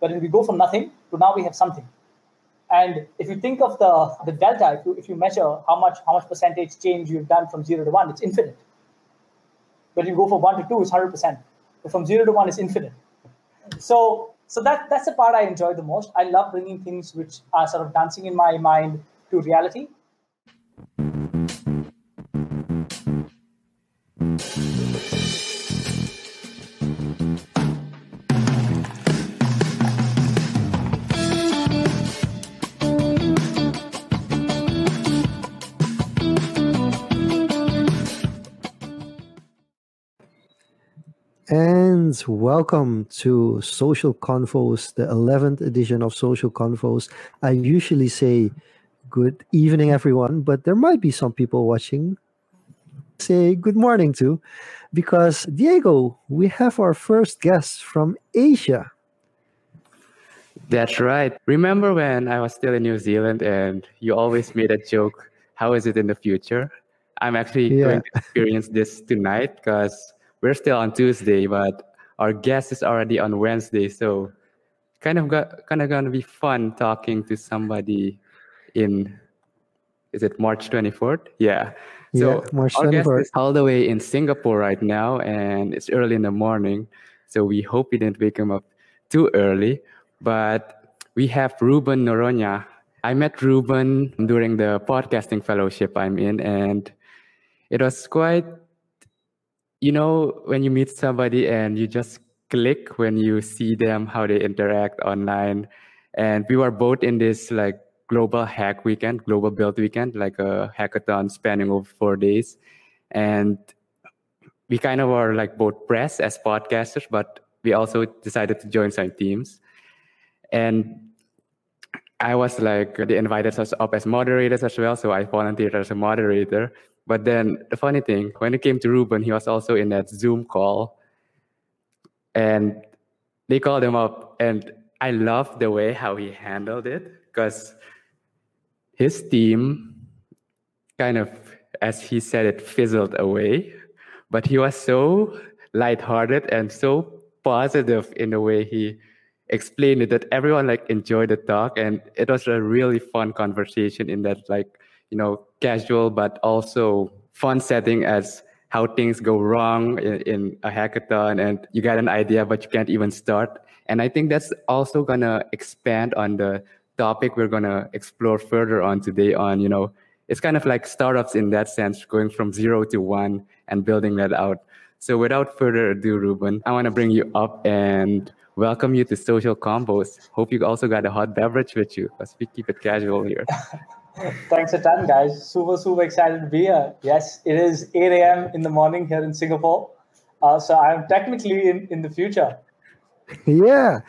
But if we go from nothing to now we have something. And if you think of the, the delta, if you, if you measure how much how much percentage change you've done from zero to one, it's infinite. But if you go from one to two, it's hundred percent. But from zero to one, it's infinite. So so that that's the part I enjoy the most. I love bringing things which are sort of dancing in my mind to reality And welcome to Social Convos, the 11th edition of Social Convos. I usually say good evening, everyone, but there might be some people watching say good morning to because Diego, we have our first guest from Asia. That's right. Remember when I was still in New Zealand and you always made a joke, how is it in the future? I'm actually yeah. going to experience this tonight because we're still on Tuesday, but our guest is already on Wednesday. So kind of got, kind of gonna be fun talking to somebody in is it March 24th? Yeah. So yeah, March 24th. all the way in Singapore right now, and it's early in the morning. So we hope we didn't wake him up too early. But we have Reuben Noronha. I met Reuben during the podcasting fellowship I'm in, and it was quite you know when you meet somebody and you just click when you see them how they interact online. And we were both in this like global hack weekend global build weekend like a hackathon spanning over four days. And we kind of were like both press as podcasters but we also decided to join some teams. And i was like they invited us up as moderators as well so i volunteered as a moderator but then the funny thing, when it came to Reuben, he was also in that Zoom call. And they called him up. And I love the way how he handled it because his team kind of, as he said, it fizzled away. But he was so lighthearted and so positive in the way he explained it that everyone like enjoyed the talk and it was a really fun conversation in that like you know casual but also fun setting as how things go wrong in, in, a hackathon and you got an idea but you can't even start. And i think that's also going to expand on the topic we're going to explore further on today on you know it's kind of like startups in that sense going from zero to one and building that out. So without further ado reuben i want to bring you up and welcome you to social Convos. Hope you also got a hot beverage with you. Because we keep it casual here Thanks a ton, guys. Super, super excited to be here. Yes, it is 8 a.m. in the morning here in Singapore. Uh, so I'm technically in, in the future. Yeah.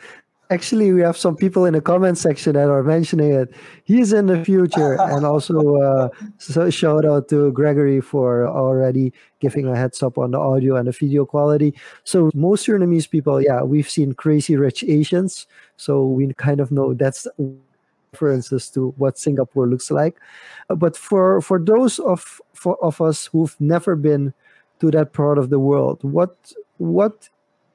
Actually, we have some people in the comment section that are mentioning it. He's in the future. and also, uh, so shout out to Gregory for already giving a heads up on the audio and the video quality. So, most Surinamese people, yeah, we've seen Crazy Rich Asians. So, we kind of know that's references to what Singapore looks like. Uh, but for for those of for, of us who've never been to that part of the world, what what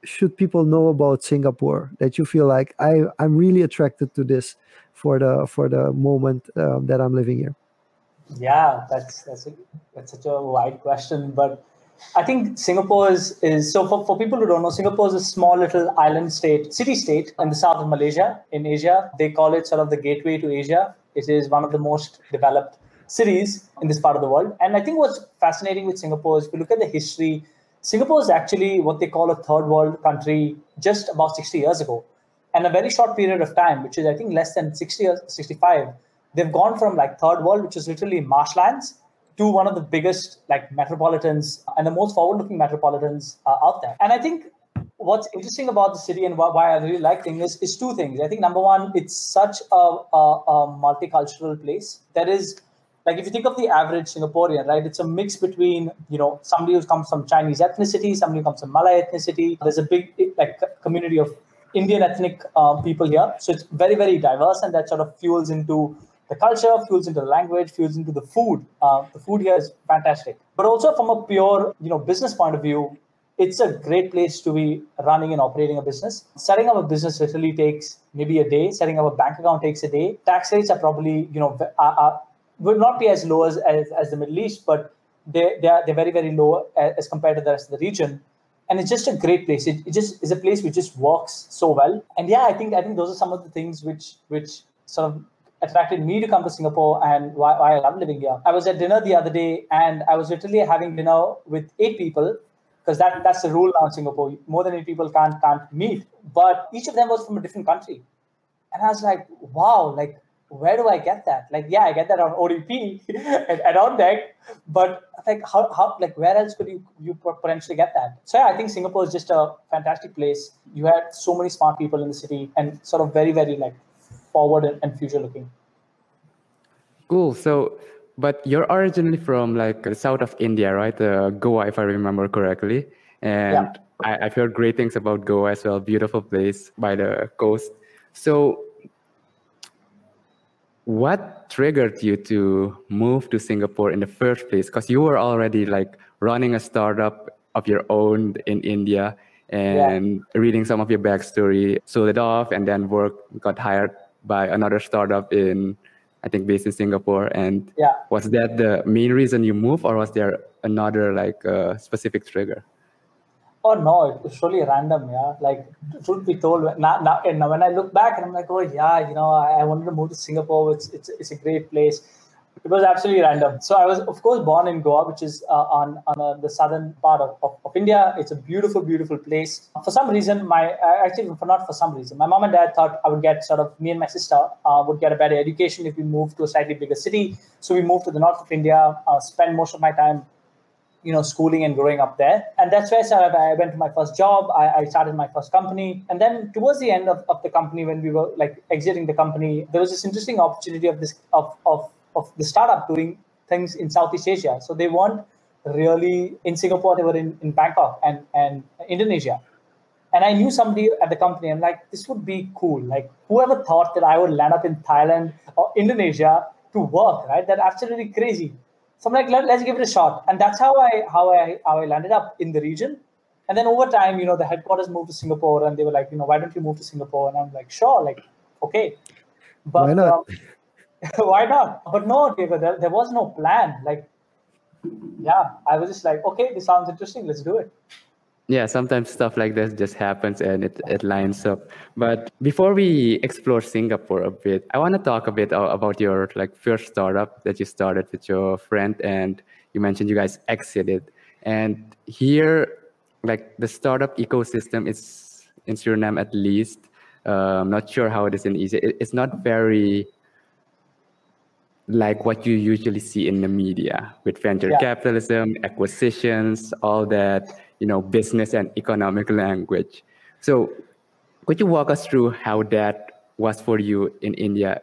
should people know about Singapore that you feel like I I'm really attracted to this for the for the moment um, that I'm living here? Yeah, that's that's a, that's such a wide question, but I think Singapore is, is so for, for people who don't know, Singapore is a small little island state, city state in the south of Malaysia, in Asia. They call it sort of the gateway to Asia. It is one of the most developed cities in this part of the world. And I think what's fascinating with Singapore is if you look at the history, Singapore is actually what they call a third world country just about 60 years ago. And a very short period of time, which is I think less than 60 or 65, they've gone from like third world, which is literally marshlands, to one of the biggest like metropolitans and the most forward-looking metropolitans uh, out there. And I think what's interesting about the city and why I really like things is, two things. I think number one, it's such a, a, a multicultural place. That is, like if you think of the average Singaporean, right? It's a mix between you know somebody who comes from Chinese ethnicity, somebody who comes from Malay ethnicity. There's a big like community of Indian ethnic uh, people here, so it's very very diverse, and that sort of fuels into the culture, fuels into the language, fuels into the food. Uh, the food here is fantastic. But also from a pure, you know, business point of view, it's a great place to be running and operating a business. Setting up a business literally takes maybe a day. Setting up a bank account takes a day. Tax rates are probably, you know, are, are, not be as low as, as, as the Middle East, but they, they are, they're very, very low as compared to the rest of the region. And it's just a great place. It, it just is a place which just works so well. And yeah, I think I think those are some of the things which which sort of attracted me to come to Singapore and why, why I love living here. I was at dinner the other day and I was literally having dinner with eight people because that, that's the rule now in Singapore. More than eight people can't can't meet. But each of them was from a different country. And I was like, wow, like where do I get that? Like, yeah, I get that on ODP and, and on deck, but like how, how like where else could you you potentially get that? So yeah, I think Singapore is just a fantastic place. You had so many smart people in the city and sort of very, very like forward and, and future looking. Cool. So but you're originally from like the south of India, right? Uh, Goa, if I remember correctly. And yeah. I, have heard great things about Goa as well. Beautiful place by the coast. So, what triggered you to move to Singapore in the first place? Because you were already like running a startup of your own in India and yeah. reading some of your backstory, sold it off, and then work got hired by another startup in I think based in Singapore. And yeah. was that the main reason you moved, or was there another like uh, specific trigger? Oh no, it was really random. Yeah, like truth be told, now, now, now when I look back and I'm like, oh yeah, you know, I, I wanted to move to Singapore. It's it's it's a great place it was absolutely random. So I was, of course, born in Goa, which is uh, on on uh, the southern part of, of, of, India. It's a beautiful, beautiful place. For some reason, my actually, for not for some reason, my mom and dad thought I would get sort of me and my sister uh, would get a better education if we moved to a slightly bigger city. So we moved to the north of India, uh, spend most of my time you know schooling and growing up there and that's where so i went to my first job I, I, started my first company and then towards the end of, of the company when we were like exiting the company there was this interesting opportunity of this of, of of the startup doing things in Southeast Asia. So they weren't really in Singapore, they were in, in Bangkok and, and Indonesia. And I knew somebody at the company. I'm like, this would be cool. Like, whoever thought that I would land up in Thailand or Indonesia to work, right? That's absolutely crazy. So I'm like, Let, us give it a shot. And that's how I how I how I landed up in the region. And then over time, you know, the headquarters moved to Singapore, and they were like, you know, why don't you move to Singapore? And I'm like, sure, like, okay. But why not? Um, why not? But no, David, there, there was no plan. Like, yeah, I was just like, okay, this sounds interesting. Let's do it. Yeah, sometimes stuff like this just happens and it, it lines up. But before we explore Singapore a bit, I want to talk a bit about your like first startup that you started with your friend and you mentioned you guys exited. And here, like the startup ecosystem is in Suriname at least. Uh, I'm not sure how it is in Egypt. It's not very like what you usually see in the media with venture yeah. capitalism, acquisitions, all that, you know, business and economic language. So, could you walk us through how that was for you in India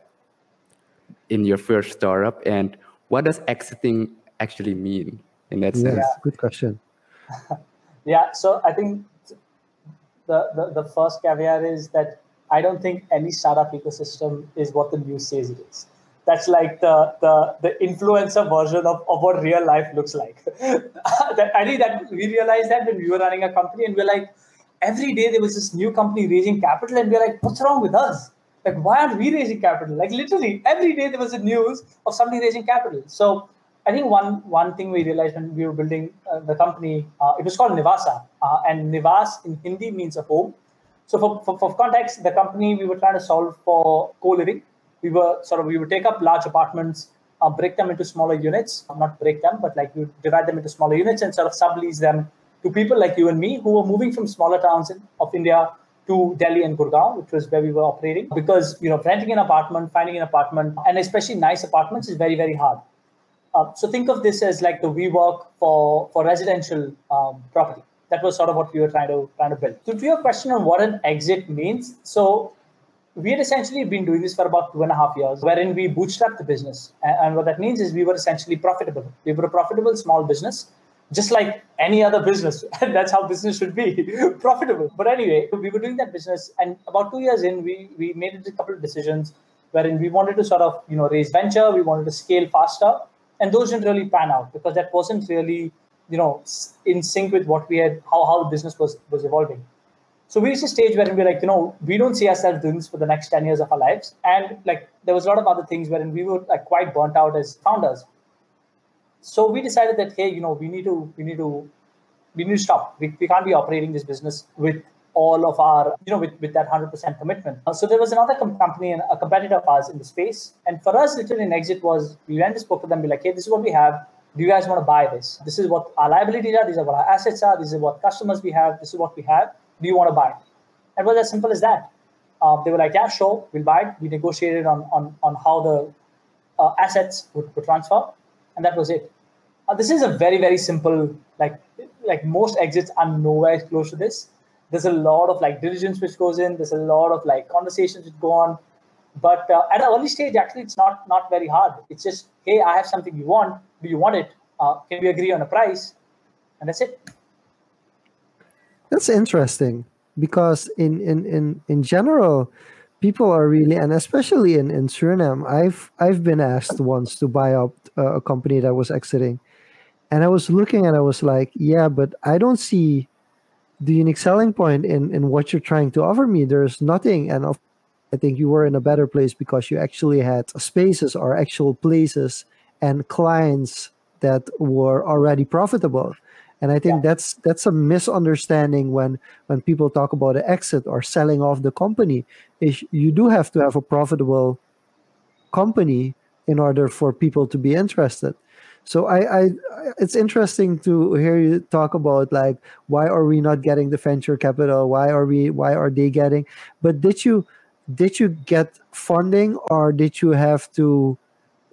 in your first startup and what does exiting actually mean in that sense? Yeah. Good question. yeah, so I think the, the, the first caveat is that I don't think any startup ecosystem is what the news says it is that's like the the, the influencer version of, of what real life looks like. that, I think that we realized that when we were running a company and we're like, every day there was this new company raising capital, and we're like, what's wrong with us? Like, why aren't we raising capital? Like literally every day there was a news of somebody raising capital. So I think one one thing we realized when we were building uh, the company, uh, it was called Nivaasa, uh, and Nivas in Hindi means a home. So for, for, for context, the company we were trying to solve for co-living we were sort of we would take up large apartments, uh, break them into smaller units, not break them, but like we divide them into smaller units and sort of sublease them to people like you and me who were moving from smaller towns in, of India to Delhi and Gurgaon, which was where we were operating. Because you know, renting an apartment, finding an apartment, and especially nice apartments is very very hard. Uh, so think of this as like the WeWork for for residential um, property. That was sort of what we were trying to trying to build. So to your question on what an exit means, so we had essentially been doing this for about two and a half years, wherein we bootstrapped the business. And, what that means is we were essentially profitable. We were a profitable small business, just like any other business. And that's how business should be profitable. But anyway, we were doing that business. And about two years in, we, we made a couple of decisions wherein we wanted to sort of, you know, raise venture, we wanted to scale faster. And those didn't really pan out because that wasn't really you know, in sync with what we had, how, how the business was, was evolving. So we reached a stage where we're like, you know, we don't see ourselves doing this for the next 10 years of our lives. And like, there was a lot of other things wherein we were like quite burnt out as founders. So we decided that, hey, you know, we need to, we need to, we need to stop. We, we can't be operating this business with all of our, you know, with, with that 100% commitment. Uh, so there was another com- company and a competitor of ours in the space. And for us, literally an exit was we went and spoke to them, be like, hey, this is what we have. Do you guys want to buy this? This is what our liabilities are. These are what our assets are. This is what customers we have. This is what we have. Do you want to buy it? It was as simple as that. Uh, they were like, yeah, sure, we'll buy it. We negotiated on, on, on how the uh, assets would, would transfer. And that was it. Uh, this is a very, very simple, like, like most exits are nowhere close to this there's a lot of like diligence which goes in there's a lot of like conversations which go on but uh, at an early stage actually it's not not very hard it's just hey i have something you want do you want it uh, can we agree on a price and that's it that's interesting because in in in in general people are really and especially in in suriname i've i've been asked once to buy up uh, a company that was exiting. And i was looking and i was like yeah but i don't see the unique selling point in in what you're trying to offer me. There's nothing. And of, i think you were in a better place because you actually had spaces or actual places and clients that were already profitable and i think yeah. that's that's a misunderstanding when when people talk about an exit or selling off the company is you do have to have a profitable company in order for people to be interested so I, I it's interesting to hear you talk about like why are we not getting the venture capital why are we why are they getting but did you did you get funding or did you have to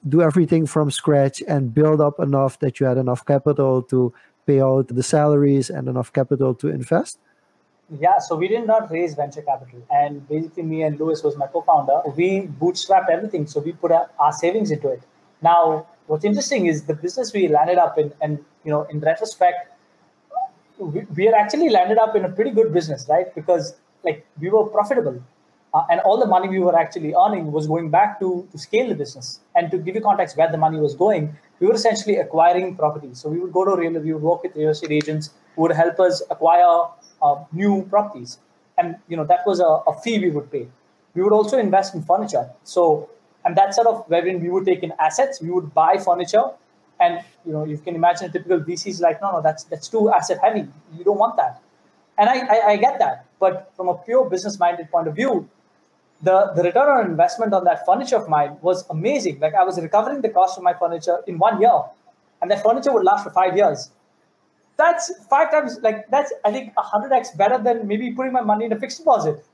do everything from scratch and build up enough that you had enough capital to pay out the salaries and enough capital to invest yeah so we did not raise venture capital and basically me and lewis was my co-founder we bootstrapped everything so we put our savings into it now what's interesting is the business we landed up in, and you know, in retrospect, we, we are actually landed up in a pretty good business, right? Because like we were profitable. Uh, and all the money we were actually earning was going back to, to scale the business. And to give you context where the money was going, we were essentially acquiring properties. So we would go to real, we would work with real estate agents who would help us acquire uh, new properties. And you know that was a, a fee we would pay. We would also invest in furniture. So and that's sort of wherein we would take in assets, we would buy furniture, and you know you can imagine a typical VC is like, no, no, that's that's too asset heavy. You don't want that, and I, I, I get that. But from a pure business minded point of view, the the return on investment on that furniture of mine was amazing. Like I was recovering the cost of my furniture in one year, and that furniture would last for five years. That's five times like that's I think hundred x better than maybe putting my money in a fixed deposit.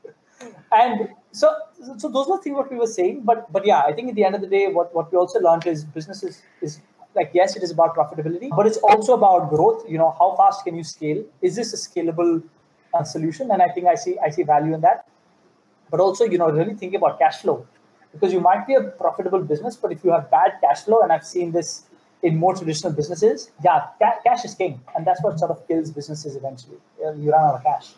And so so those were things what we were saying but but yeah i think at the end of the day what what we also learned is business is, is like yes it is about profitability but it's also about growth you know how fast can you scale is this a scalable uh, solution and i think i see i see value in that but also you know really think about cash flow. Because you might be a profitable business but if you have bad cash flow and i've seen this in more traditional businesses yeah ca- cash is king. And that's what sort of kills businesses eventually. You run out of cash.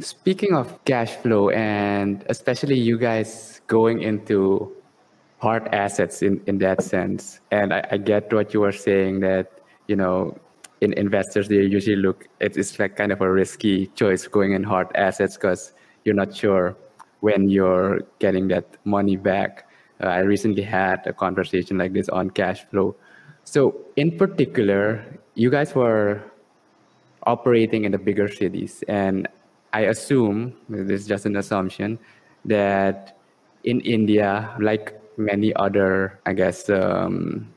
Speaking of cash flow, and especially you guys going into hard assets in, in that sense, and I, I get what you were saying that, you know, in investors, they usually look, it's like kind of a risky choice going in hard assets because you're not sure when you're getting that money back. Uh, I recently had a conversation like this on cash flow. So, in particular, you guys were operating in the bigger cities, and I assume, this is just an assumption, that in India, like many other, I guess, um,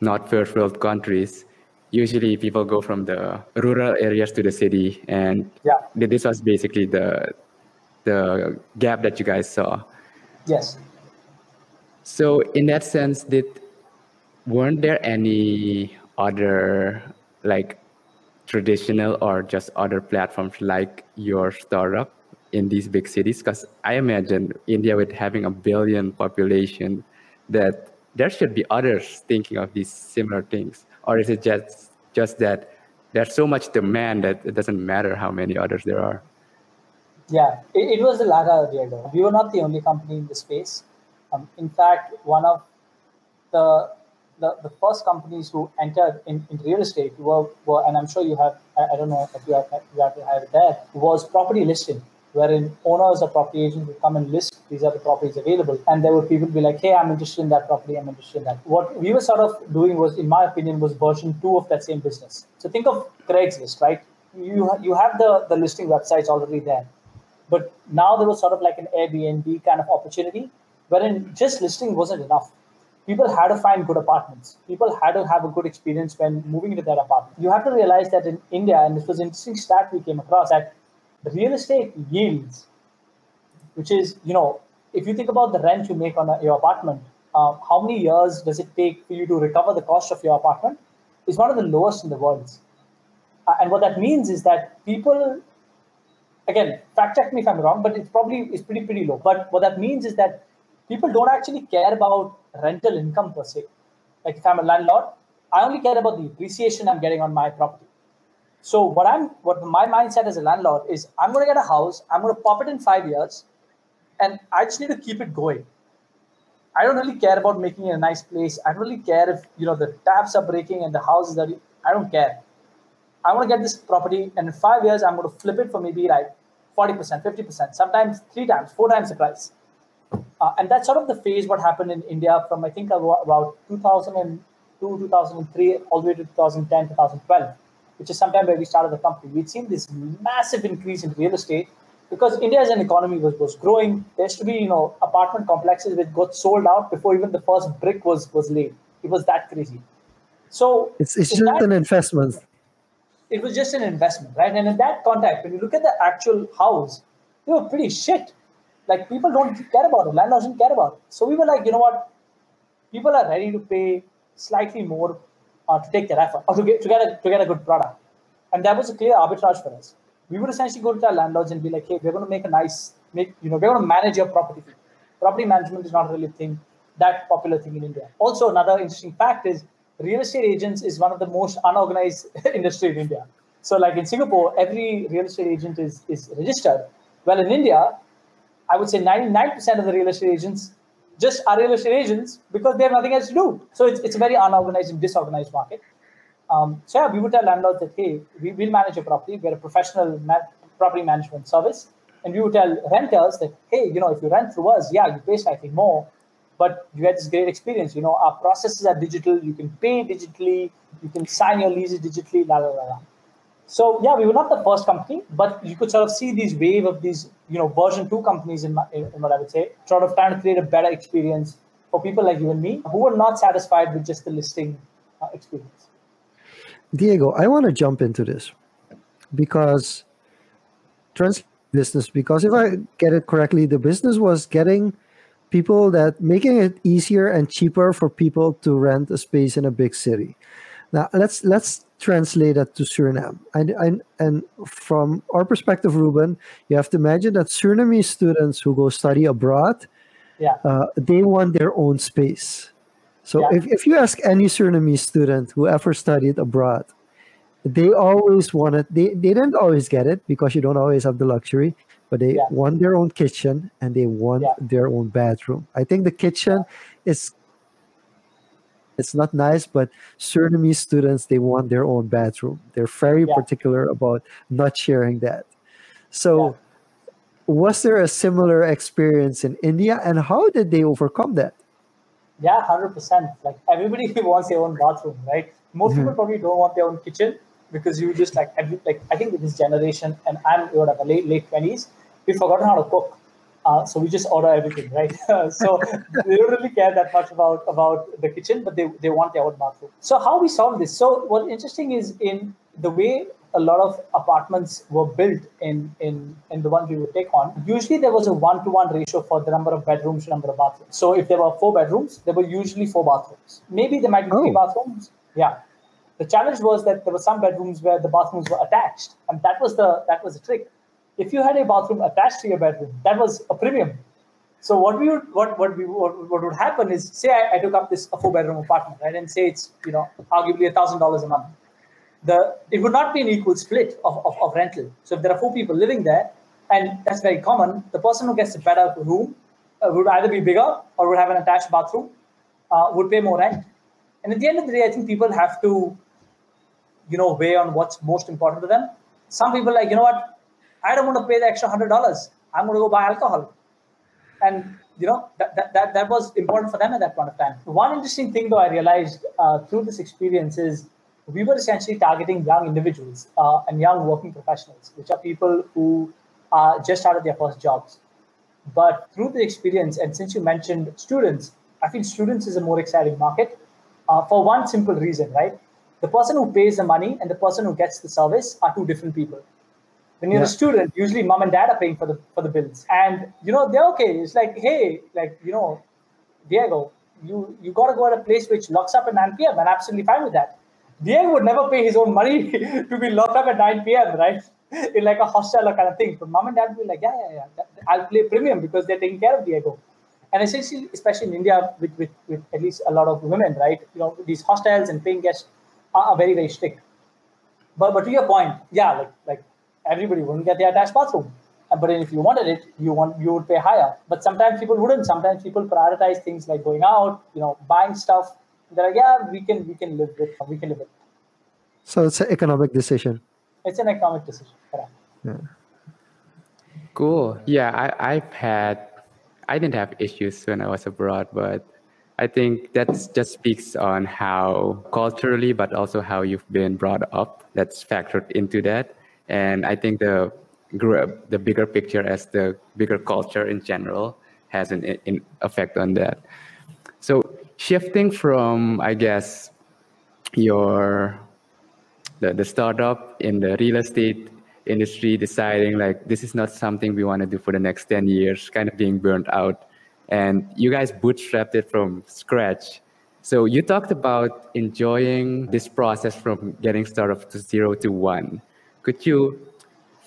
not first world countries, usually people go from the rural areas to the city, and yeah. this was basically the the gap that you guys saw. Yes. So in that sense, did weren't there any other like traditional or just other platforms like your startup in these big cities? Because I imagine India with having a billion population, that there should be others thinking of these similar things, or is it just just that there's so much demand that it doesn't matter how many others there are? Yeah, it, it was the latter, Diego. We were not the only company in the space. Um, in fact, one of the the, the first companies who entered in, in real estate were, were, and I'm sure you have, I, I don't know if you have, you have, have there, was property listing, wherein owners property agents would come and list these are the properties available. And there would people be like, hey, I'm interested in that property, I'm interested in that. What we were sort of doing was, in my opinion, was version two of that same business. So think of Craigslist, right? You, you have the, the listing websites already there. But now there was sort of like an Airbnb kind of opportunity, wherein just listing wasn't enough people had to find good apartments. People had to have a good experience when moving into that apartment. You have to realize that in India, and this was an interesting stat we came across, that real estate yields, which is, you know, if you think about the rent you make on a, your apartment, uh, how many years does it take for you to recover the cost of your apartment? Is one of the lowest in the world. Uh, and what that means is that people, again, fact check me if I'm wrong, but it's probably it's pretty pretty low. But what that means is that people don't actually care about rental income per se. Like if I'm a landlord, I only care about the appreciation I'm getting on my property. So what I'm what my mindset as a landlord is I'm gonna get a house, I'm gonna pop it in five years, and I just need to keep it going. I don't really care about making it a nice place. I don't really care if you know the taps are breaking and the house is. I don't care. I want to get this property, and in five years, I'm going to flip it for maybe like 40%, 50%, sometimes three times, four times the price. Uh, and that's sort of the phase what happened in India from I think about 2002, 2003, all the way to 2010, 2012, which is sometime where we started the company. We'd seen this massive increase in real estate because India as an economy was, was growing. There used to be you know apartment complexes which got sold out before even the first brick was was laid. It was that crazy. So it's, it's just that, an investment. It was just an investment, right? And in that context, when you look at the actual house, they were pretty shit like people don't care about it. Landlords don't care about it. So we were like, you know what? People are ready to pay slightly more uh, to take their effort or to get to get a to get a good product. And that was a clear arbitrage for us. We would essentially go to our landlords and be like, hey, we're going to make a nice, make you know, we're going to manage your property. Property management is not really a thing that popular thing in India. Also, another interesting fact is real estate agents is one of the most unorganized industry in India. So, like in Singapore, every real estate agent is is registered. Well, in India, I would say 99% of the real estate agents just estate agents because they have nothing else to do. So it's, it's a very unorganized and disorganized market. Um, so yeah, we would tell landlords that, hey, we will manage your property. We're a professional ma- property management service. And we would tell renters that, hey, you know, if you rent through us, yeah, you pay slightly more, but you get this great experience. You know, our processes are digital. You can pay digitally. You can sign your leases digitally, la, la, la, la. So yeah, we were not the first company, but you could sort of see these wave of these, you know, version two companies in, my, in, what I would say, sort of trying to create a better experience for people like you and me who were not satisfied with just the listing uh, experience. Diego, I want to jump into this because trans business. Because if I get it correctly, the business was getting people that making it easier and cheaper for people to rent a space in a big city. Now let's let's translate that to Suriname. And, and, and from our perspective, Ruben, you have to imagine that Surinamese students who go study abroad, yeah. Uh, they want their own space. So yeah. if, if you ask any Surinamese student who ever studied abroad, they always wanted. They, they didn't always get it because you don't always have the luxury, but they yeah. want their own kitchen and they want their own bathroom. I think the kitchen is it's not nice but Surinamese students they want their own bathroom they're very yeah. particular about not sharing that so yeah. was there a similar experience in india and how did they overcome that yeah 100% like everybody wants their own bathroom right most mm-hmm. people probably don't want their own kitchen because you just like every, like i think with this generation and i'm whatever late late 20s we've forgotten how to cook uh, so we just order everything, right? so they don't really care that much about about the kitchen, but they, they want their own bathroom. So how we solve this? So what interesting is in the way a lot of apartments were built in in in the ones we would take on. Usually there was a one to one ratio for the number of bedrooms to number of bathrooms. So if there were four bedrooms, there were usually four bathrooms. Maybe there might be oh. three bathrooms. Yeah. The challenge was that there were some bedrooms where the bathrooms were attached, and that was the that was the trick if you had a bathroom attached to your bedroom, that was a premium. So what we would what what we what, what would happen is say I, I took up this a four bedroom apartment right and say it's you know arguably a thousand dollars a month. The it would not be an equal split of, of, of rental. So if there are four people living there, and that's very common, the person who gets a better room uh, would either be bigger or would have an attached bathroom, uh, would pay more rent. And at the end of the day, I think people have to, you know, weigh on what's most important to them. Some people like, you know what, I don't want to pay the extra hundred dollars. I'm going to go buy alcohol, and you know that, that, that, that was important for them at that point of time. One interesting thing, though, I realized uh, through this experience is we were essentially targeting young individuals uh, and young working professionals, which are people who are just started their first jobs. But through the experience, and since you mentioned students, I feel students is a more exciting market uh, for one simple reason, right? The person who pays the money and the person who gets the service are two different people. When you're yeah. a student, usually mom and dad are paying for the for the bills, and you know they're okay. It's like, hey, like you know, Diego, you you got to go at a place which locks up at 9 p.m. and I'm absolutely fine with that. Diego would never pay his own money to be locked up at 9 p.m. Right? In like a hostel or kind of thing. But mom and dad will be like, yeah, yeah, yeah. I'll play premium because they're taking care of Diego. And essentially, especially in India, with, with, with at least a lot of women, right? You know, these hostels and paying guests are, are very, very strict. But but to your point, yeah, like like everybody wouldn't get the attached bathroom. But if you wanted it, you want you would pay higher. But sometimes people wouldn't. Sometimes people prioritize things like going out, you know, buying stuff. They're like, yeah, we can we can live with we can live with. So it's an economic decision. It's an economic decision. Correct. Yeah. Cool. Yeah, I, I've had I didn't have issues when I was abroad, but I think that just speaks on how culturally, but also how you've been brought up. That's factored into that, and I think the the bigger picture as the bigger culture in general has an in effect on that. So shifting from, I guess, your the, the startup in the real estate industry deciding like this is not something we want to do for the next 10 years kind of being burnt out and you guys bootstrapped it from scratch so you talked about enjoying this process from getting started to zero to one could you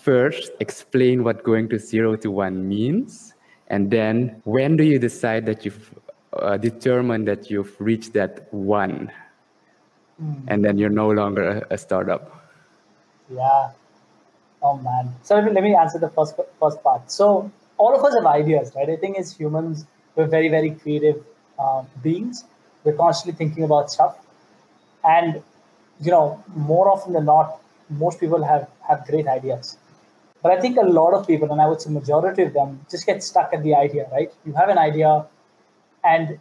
first explain what going to zero to one means and then when do you decide that you've uh, determined that you've reached that one mm. and then you're no longer a, a startup yeah Oh man. So let me, let me answer the first first part. So all of us have ideas, right? I think as humans, we're very very creative uh, beings. We're constantly thinking about stuff, and you know, more often than not, most people have have great ideas. But I think a lot of people, and I would say majority of them, just get stuck at the idea, right? You have an idea, and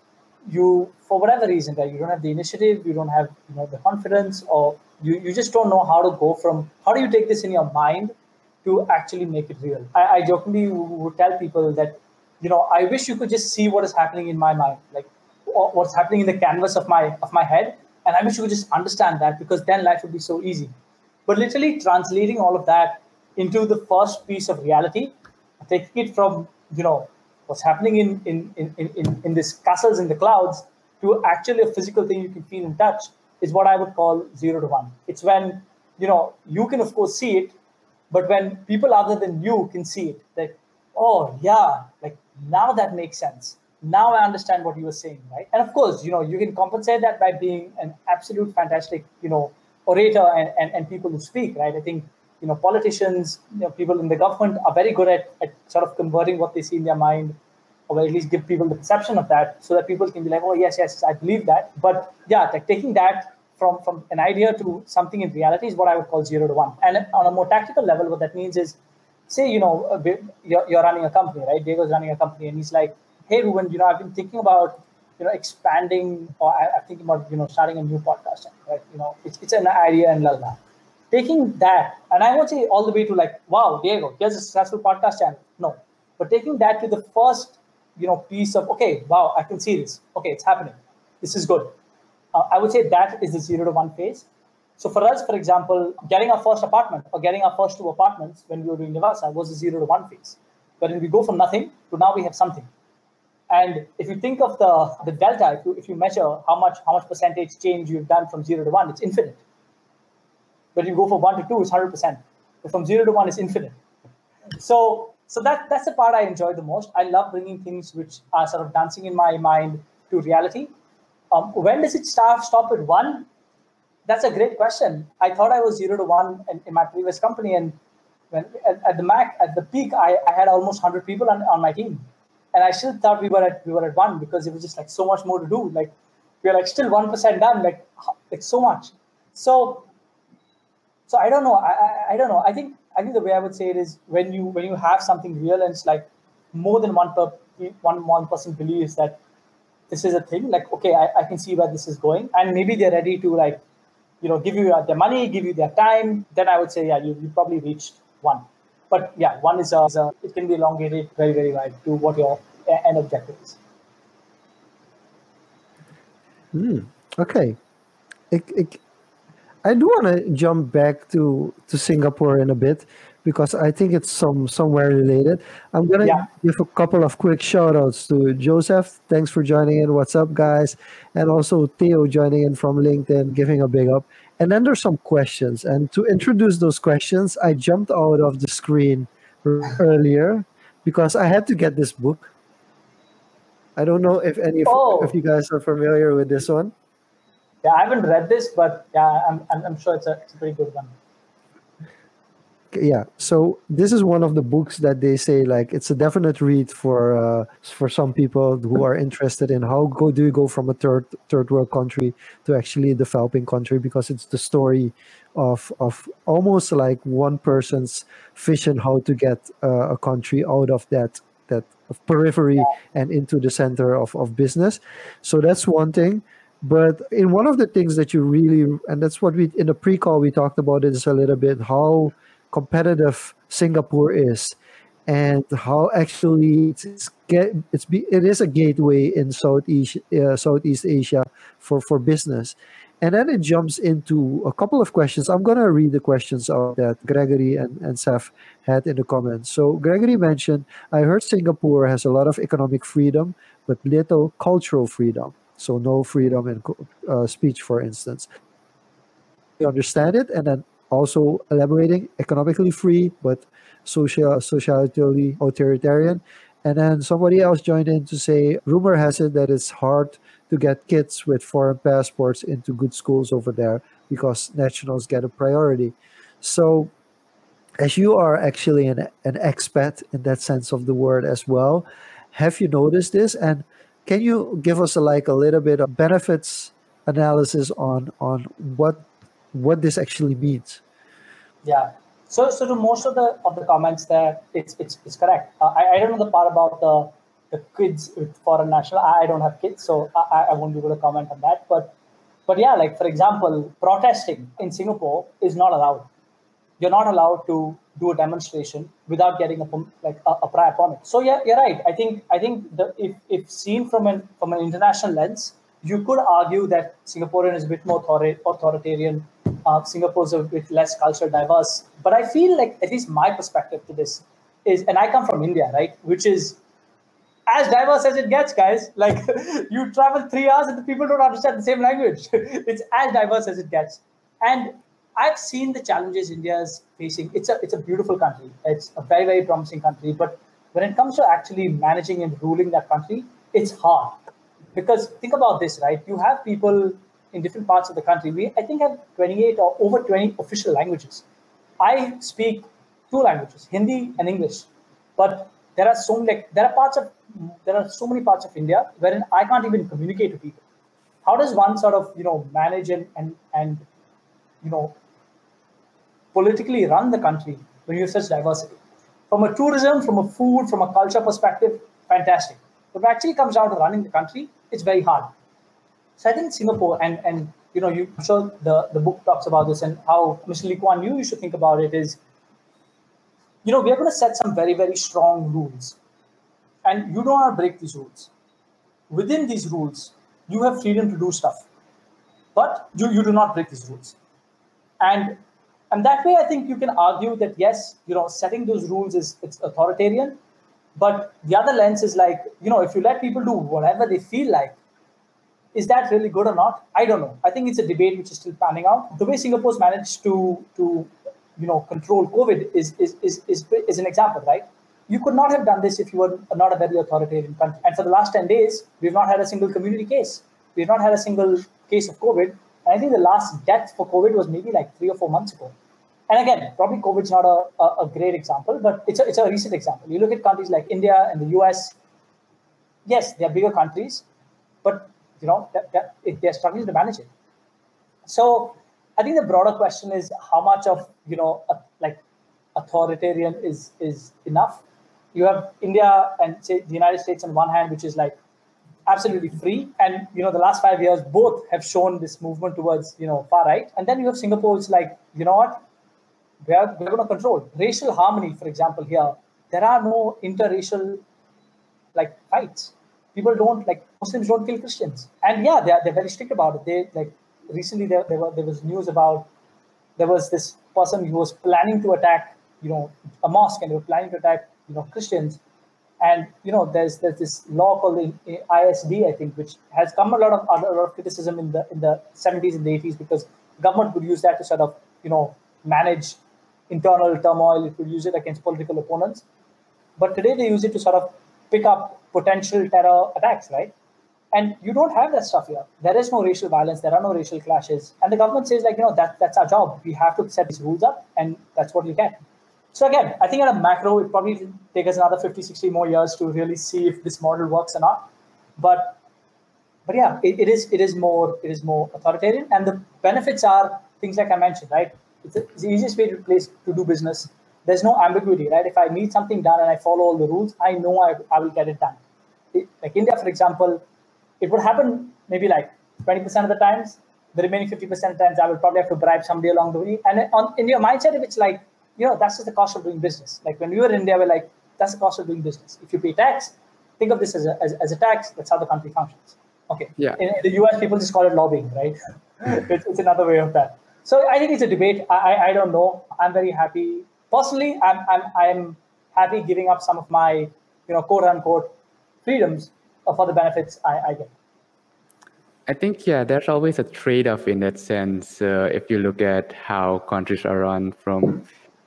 you, for whatever reason, right, you don't have the initiative, you don't have you know the confidence, or you, you just don't know how to go from how do you take this in your mind to actually make it real. I, I jokingly would tell people that, you know, I wish you could just see what is happening in my mind, like what's happening in the canvas of my of my head, and I wish you could just understand that because then life would be so easy. But literally translating all of that into the first piece of reality, taking it from you know what's happening in in in in, in this castles in the clouds to actually a physical thing you can feel and touch is what I would call zero to one. It's when you know you can of course see it, but when people other than you can see it, like, oh yeah, like now that makes sense. Now I understand what you were saying, right? And of course, you know, you can compensate that by being an absolute fantastic, you know, orator and, and, and people who speak, right? I think, you know, politicians, you know, people in the government are very good at, at sort of converting what they see in their mind or at least give people the perception of that so that people can be like, oh, yes, yes, I believe that. But yeah, like taking that from, from an idea to something in reality is what I would call zero to one. And on a more tactical level, what that means is, say, you know, uh, you're, you're running a company, right? Diego's running a company, and he's like, hey, Reuben, you know, I've been thinking about, you know, expanding, or I, am thinking about, you know, starting a new podcast, right? You know, it's, it's an idea and la. Taking that, and I won't say all the way to like, wow, Diego, here's a successful podcast channel. No, but taking that to the first, you know, piece of, okay, wow, I can see this. Okay, it's happening. This is good uh, I would say that is the zero to one phase. So for us, for example, getting our first apartment or getting our first two apartments when we were doing Nivaasa was the zero to one phase. But Wherein we go from nothing to now we have something. And if you think of the, the delta, if you, if you measure how much how much percentage change you've done from zero to one, it's infinite. But you go from one to two, it's hundred percent. But from zero to one, it's infinite. So so that that's the part I enjoy the most. I love bringing things which are sort of dancing in my mind to reality um, when does it start, stop at one? That's a great question. I thought I was zero to one in, in my previous company, and when at, at, the Mac at the peak, I, I had almost hundred people on, on my team, and I still thought we were at we were at one because it was just like so much more to do. Like we're like still one percent done. Like like so much. So so I don't know. I, I I don't know. I think I think the way I would say it is when you when you have something real and it's like more than one per one one person believes that this is a thing. Like okay, I, I can see where this is going, and maybe they're ready to like you know give you their money, give you their time. Then I would say yeah, you you probably reached one. But yeah, one is a, is a it can be elongated very very wide to what your uh, end objective is. Mm, okay. Ik, I do want to jump back to, to Singapore in a bit because I think it's some somewhere related. I'm gonna Yeah. give a couple of quick shout outs to Joseph. Thanks for joining in. What's up, guys? And also Theo joining in from LinkedIn, giving a big up. And then there's some questions. And to introduce those questions, I jumped out of the screen earlier because I had to get this book. I don't know if any of, Oh. if you guys are familiar with this one. Yeah, I haven't read this, but yeah, I'm, I'm, I'm sure it's a, it's a pretty good one. Yeah. So this is one of the books that they say like it's a definite read for uh, for some people who are interested in how go do you go from a third third world country to actually a developing country because it's the story of of almost like one person's vision how to get uh, a country out of that that periphery and into the center of, of business. So that's one thing. But in one of the things that you really and that's what we in the pre-call we talked about is a little bit how competitive Singapore is and how actually it's it's, it's it is a gateway in Southeast uh, Southeast Asia for for business. And then it jumps into a couple of questions. I'm gonna read the questions out that Gregory and, and Seth had in the comments. So Gregory mentioned, I heard Singapore has a lot of economic freedom, but little cultural freedom. So no freedom in uh, speech, for instance. You understand it, and then also elaborating economically free but social societally authoritarian. And then somebody else joined in to say rumor has it that it's hard to get kids with foreign passports into good schools over there because nationals get a priority. So as you are actually an, an expat in that sense of the word as well have you noticed this? And can you give us a, like a little bit of benefits analysis on on what what this actually means Yeah. So, so to most of the of the comments there, it's it's, it's correct. Uh, I, I don't know the part about the the kids with foreign national. I, don't have kids, so I, I- I won't be able to comment on that. But but yeah, like for example, protesting in Singapore is not allowed. You're not allowed to do a demonstration without getting a like a, a prior permit. So yeah, you're right. I think I think the, if if seen from an from an international lens, you could argue that Singaporean is a bit more authori- authoritarian. Uh, Singapore's a bit less culture diverse. But I feel like at least my perspective to this is, and I come from India, right, which is as diverse as it gets, guys. Like you travel three hours and the people don't understand the same language. it's as diverse as it gets. And I've seen the challenges India is facing. It's a it's a beautiful country. It's a very very promising country. But when it comes to actually managing and ruling that country, it's hard. Because think about this, right? You have people in different parts of the country. We I think have 28 or over 20 official languages. I speak two languages, Hindi and English. But there are so many, there are parts of there are so many parts of India wherein I can't even communicate to people. How does one sort of you know manage and and and you know politically run the country when you have such diversity? From a tourism, from a food, from a culture perspective, fantastic. But it actually comes down to running the country, it's very hard. So I think Singapore and and you know you I'm sure the the book talks about this and how Mr. Lee Kuan Yew you should think about it is you know we are going to set some very very strong rules and you don't want to break these rules within these rules you have freedom to do stuff but you, you do not break these rules and and that way i think you can argue that yes you know setting those rules is it's authoritarian but the other lens is like you know if you let people do whatever they feel like is that really good or not? I don't know. I think it's a debate which is still panning out. The way Singapore's managed to to you know control COVID is is is is, is an example, right? You could not have done this if you were not a very authoritarian country. And for the last 10 days, we've not had a single community case. We've not had a single case of COVID. And I think the last death for COVID was maybe like three or four months ago. And again, probably COVID's not a, a, a great example, but it's a, it's a recent example. You look at countries like India and the US, yes, they're bigger countries, but you know, that, that they're struggling to manage it. So I think the broader question is how much of you know a, like authoritarian is is enough. You have India and say the United States on one hand, which is like absolutely free, and you know the last five years both have shown this movement towards you know far right, and then you have Singapore, it's like you know what we are we're going to control racial harmony, for example. Here there are no interracial like fights. People don't like Muslims don't kill Christians, and yeah, they're they're very strict about it. They like recently there, there, were, there was news about there was this person who was planning to attack you know a mosque and they were planning to attack you know christians and you know there's there's this law called the isd i think which has come a lot of a lot of criticism in the in the 70s and the 80s because government would use that to sort of you know manage internal turmoil it would use it against political opponents but today they use it to sort of pick up potential terror attacks right and you don't have that stuff here. There is no racial violence. There are no racial clashes. And the government says, like, you know, that, that's our job. We have to set these rules up, and that's what we get. So again, I think at a macro, it probably take us another 50, 60 more years to really see if this model works or not. But but yeah, it, it is it is more it is more authoritarian, and the benefits are things like I mentioned, right? It's, a, it's the easiest way to place to do business. There's no ambiguity, right? If I need something done and I follow all the rules, I know I, I will get it done. It, like India, for example, it would happen maybe like 20% of the times. The remaining 50% of the times, I will probably have to bribe somebody along the way. And on, in your mindset, if it's like, you know, that's just the cost of doing business. Like when we were in India, we're like, that's the cost of doing business. If you pay tax, think of this as a, as, as a tax. That's how the country functions. Okay. Yeah. In, in the US, people just call it lobbying, right? it's, it's another way of that. So I think it's a debate. I, I, don't know. I'm very happy. Personally, I'm, I'm, I'm happy giving up some of my, you know, quote unquote freedoms for the benefits I, I get. I think yeah, there's always a trade-off in that sense. Uh, if you look at how countries are run from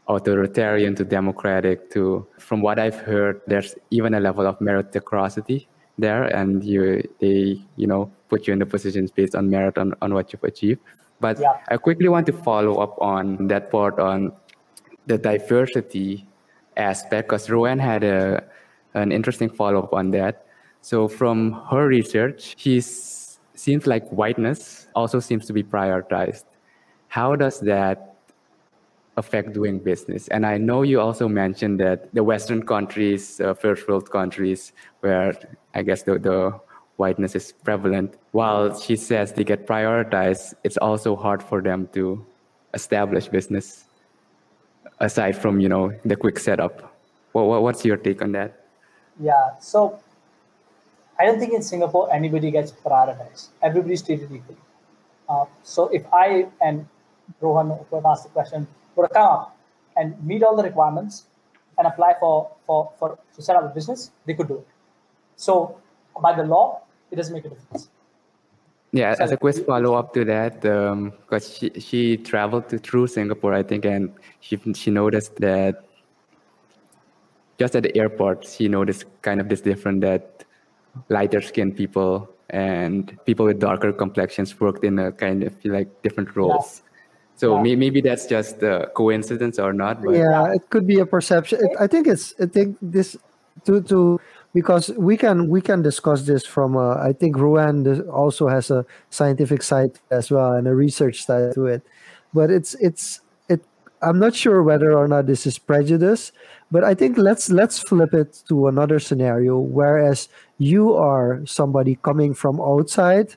authoritarian to democratic to, from what I've heard, there's even a level of meritocracy there, and you they you know put you in the positions based on merit on, on what you've achieved. But yeah. I quickly want to follow up on that part on the diversity aspect because Rowan had a an interesting follow up on that. So from her research, she seems like whiteness also seems to be prioritized. How does that affect doing business? And I know you also mentioned that the Western countries, uh, first world countries, where I guess the, the whiteness is prevalent, while she says they get prioritized, it's also hard for them to establish business aside from you know the quick setup. What, what's your take on that? Yeah, so I don't think in Singapore anybody gets prioritized. Everybody's treated equally. Uh, so if I and Rohan, have asked the question, were to come up and meet all the requirements and apply for, for, for to set up a business, they could do it. So by the law, it doesn't make a difference. Yeah, so as a quick follow up to that, because um, she, she traveled to, through Singapore, I think, and she, she noticed that just at the airport, she noticed kind of this different that lighter skinned people and people with darker complexions worked in a kind of like different roles. Yeah. So yeah. maybe that's just a coincidence or not. But yeah, it could be a perception. It, I think it's. I think this to to because we can we can discuss this from. Uh, I think Ruan also has a scientific side as well and a research side to it, but it's it's it. I'm not sure whether or not this is prejudice, but I think let's let's flip it to another scenario. Whereas you are somebody coming from outside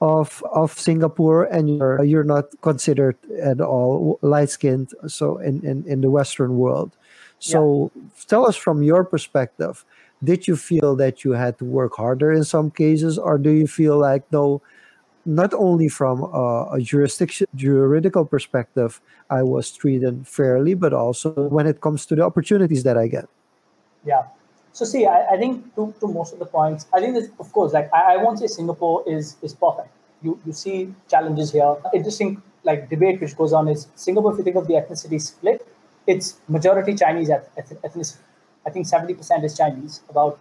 of of Singapore and you're you're not considered at all light skinned so in, in in the western world so yeah. tell us from your perspective did you feel that you had to work harder in some cases or do you feel like no not only from a, a jurisdiction juridical perspective i was treated fairly but also when it comes to the opportunities that i get yeah so see, I, I think to, to most of the points, I think of course, like I, I won't say Singapore is is perfect. You you see challenges here. Interesting like debate which goes on is Singapore. If you think of the ethnicity split, it's majority Chinese ethnicity. I think seventy percent is Chinese, about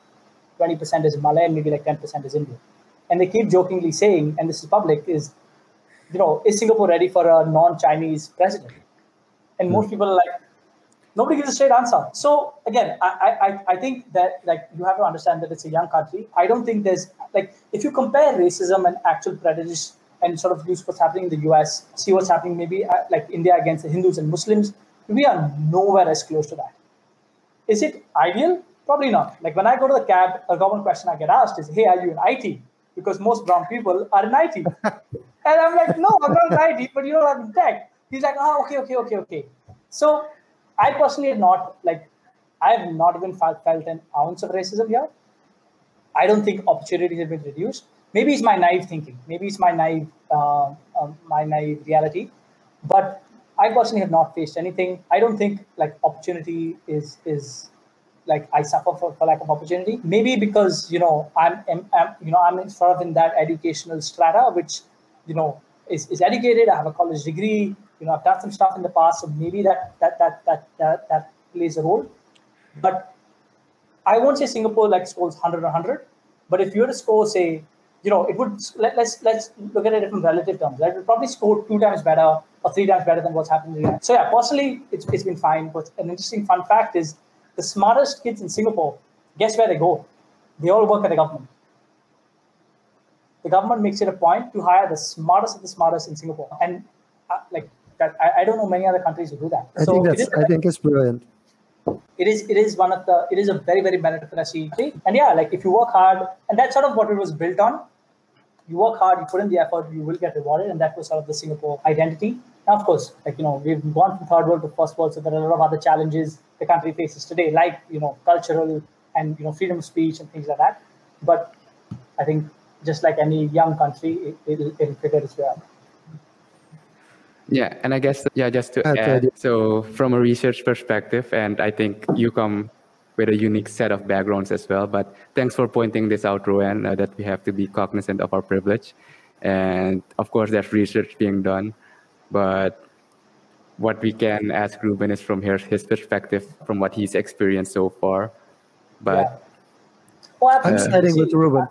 twenty percent is Malay, and maybe like ten percent is Indian. And they keep jokingly saying, and this is public, is you know, is Singapore ready for a non-Chinese president? And most people are like, Nobody gives a straight answer. So again, I, I, I think that like you have to understand that it's a young country. I don't think there's like if you compare racism and actual prejudice and sort of use what's happening in the US, see what's happening maybe uh, like India against the Hindus and Muslims, we are nowhere as close to that. Is it ideal? Probably not. Like when I go to the cab, a common question I get asked is, "Hey, are you in IT?" Because most brown people are in IT, and I'm like, "No, I'm not in IT, but you know, I'm in tech." He's like, "Oh, okay, okay, okay, okay." So I personally have not like I have not even felt, felt an ounce of racism here. I don't think opportunities have been reduced. Maybe it's my naive thinking. Maybe it's my naive uh, uh, my naive reality. But I personally have not faced anything. I don't think like opportunity is is like I suffer for, for lack of opportunity. Maybe because you know I'm, I'm, I'm you know I'm sort of in that educational strata, which you know is, is educated. I have a college degree. You know I've done some stuff in the past, so maybe that that that that that, that plays a role. But I won't say Singapore like scores 100 100. But if you were to score, say, you know, it would let, let's let's look at it in relative terms. Right? It would probably score two times better or three times better than what's happening. So yeah, personally, it's, it's been fine. But an interesting fun fact is the smartest kids in Singapore, guess where they go? They all work at the government. The government makes it a point to hire the smartest of the smartest in Singapore, and uh, like that, I, I, don't know many other countries who do that. I so think that's. I think it's brilliant. It is. It is one of the. It is a very very meritocracy thing, and yeah, like if you work hard, and that's sort of what it was built on. You work hard, you put in the effort, you will get rewarded, and that was sort of the Singapore identity. Now, of course, like you know, we've gone from third world to first world, so there are a lot of other challenges the country faces today, like you know, cultural and you know, freedom of speech and things like that. But I think just like any young country, it, it'll, it'll figure its way out. Yeah, and I guess yeah, just to okay. add, so from a research perspective, and I think you come with a unique set of backgrounds as well. But thanks for pointing this out, Rowan, uh, that we have to be cognizant of our privilege, and of course, there's research being done, but what we can ask Reuben is from his, perspective, from what he's experienced so far. But yeah. Well, I'm siding with Reuben.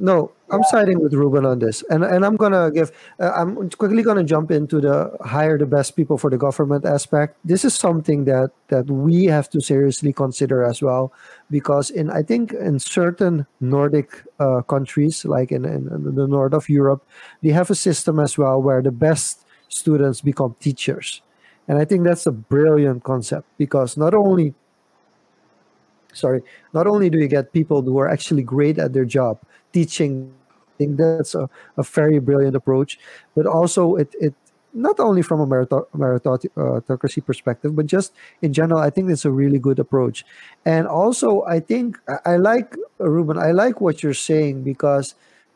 No, I'm siding with Reuben on this, and and I'm gonna give. Uh, I'm quickly gonna jump into the hire the best people for the government aspect. This is something that that we have to seriously consider as well, because in I think in certain Nordic uh, countries, like in, in, in the north of Europe, they have a system as well where the best students become teachers, and I think that's a brilliant concept because not only sorry, not only do you get people who are actually great at their job teaching, I think that's a, a very brilliant approach, but also it, it not only from a meritocracy perspective, but just in general, I think it's a really good approach. And also, I think I, like, Reuben, I like what you're saying because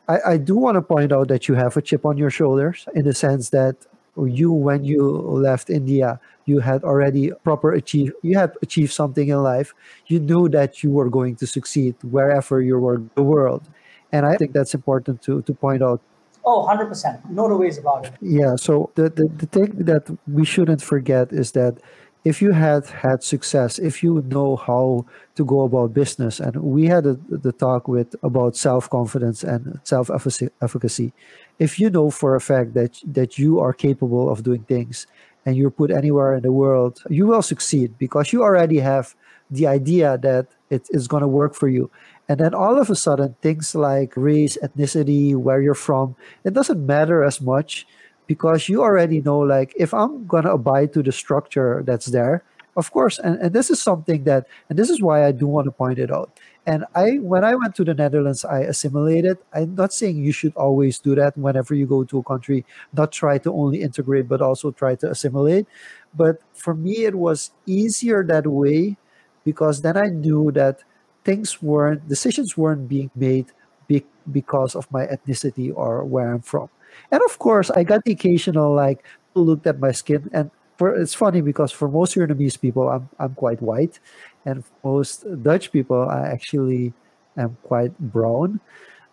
I, I do want to point out that you have a chip on your shoulders in the sense that you, when you left India, you had already proper achieve you had achieved something in life. You knew that you were going to succeed wherever you were in the world. And i think that's important to to point out. Oh 100% no two ways about it. Yeah so the, the the thing that we shouldn't forget is that if you had had success if you know how to go about business and we had a, the talk with about self-confidence and self-efficacy if you know for a fact that that you are capable of doing things and you're put anywhere in the world, you will succeed because you already have the idea that it is going to work for you. And then all of a sudden, things like race, ethnicity, where you're from, it doesn't matter as much because you already know, like, if I'm going to abide to the structure that's there, of course. And, and this is something that, and this is why I do want to point it out. And I, when I went to the Netherlands, I assimilated. I'm not saying you should always do that whenever you go to a country, not try to only integrate, but also try to assimilate. But for me, it was easier that way because then I knew that things weren't, decisions weren't being made be, because of my ethnicity or where I'm from. And of course, I got the occasional like looked at my skin and for, it's funny because for most Vietnamese people, I'm I'm quite white, and most Dutch people I actually am quite brown.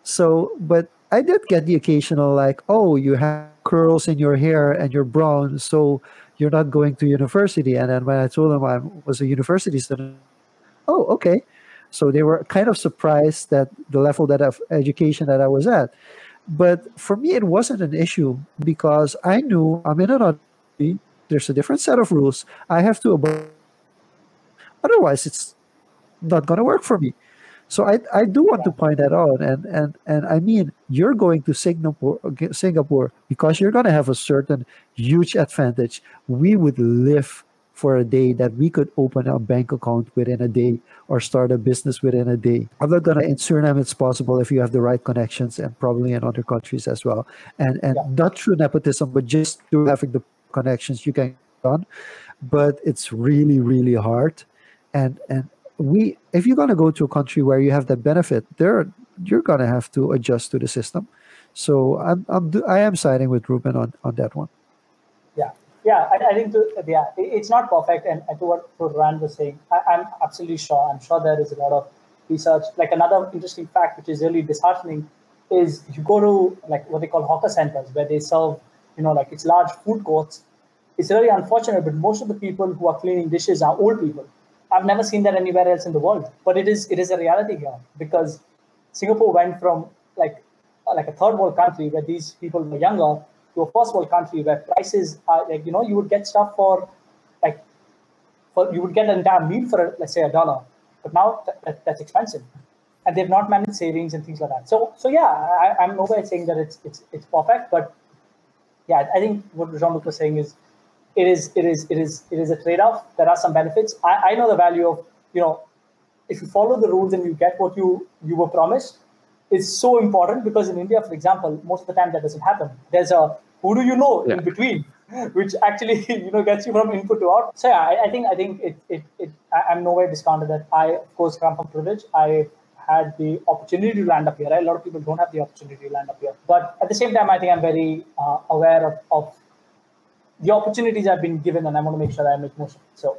So, but I did get the occasional like, oh, you have curls in your hair and you're brown, so you're not going to university. And then when I told them I was a university student, oh, okay. So they were kind of surprised that the level that of education that I was at. But for me, it wasn't an issue because I knew I'm in an there's a different set of rules. I have to abide Otherwise, it's not going to work for me. So I, I do want to point that out, and and and I mean, you're going to Singapore, Singapore because you're going to have a certain huge advantage. We would live for a day that we could open a bank account within a day or start a business within a day. I'm not gonna in Suriname it's possible if you have the right connections and probably in other countries as well. And and yeah. not through nepotism, but just through having the connections you can on. But it's really, really hard. And and we if you're to go to a country where you have that benefit there you're to have to adjust to the system so i'm, I'm i am siding with reuben on on that one yeah i, I think to, yeah it's not perfect and, to what, rand was saying I, i'm absolutely sure i'm sure there is a lot of research. Like another interesting fact which is really disheartening is you go to like what they call hawker centers where they serve you know like it's large food courts. It's really unfortunate but most of the people who are cleaning dishes are old people. I've never seen that anywhere else in the world. But it is it is a reality here because Singapore went from like like a third world country where these people were younger to a first world country where prices are like you know you would get stuff for like for you would get an entire meal for let's say a dollar, but now th- that, that's expensive, and they've not managed savings and things like that. So so yeah, I, I'm nowhere saying that it's it's it's perfect, but yeah, I think what Jean-Luc was saying is it is it is it is it is a trade-off. There are some benefits. I, I know the value of you know if you follow the rules and you get what you you were promised is so important because in India, for example, most of the time that doesn't happen. There's a who do you know yeah. in between, which actually you know gets you from input to out. So yeah, I, I think I think it it, it I, am nowhere discounted that I of course come from privilege. I had the opportunity to land up here. Right? A lot of people don't have the opportunity to land up here, but at the same time, I think I'm very uh, aware of, of the opportunities I've been given, and I want to make sure that I make most of it. So.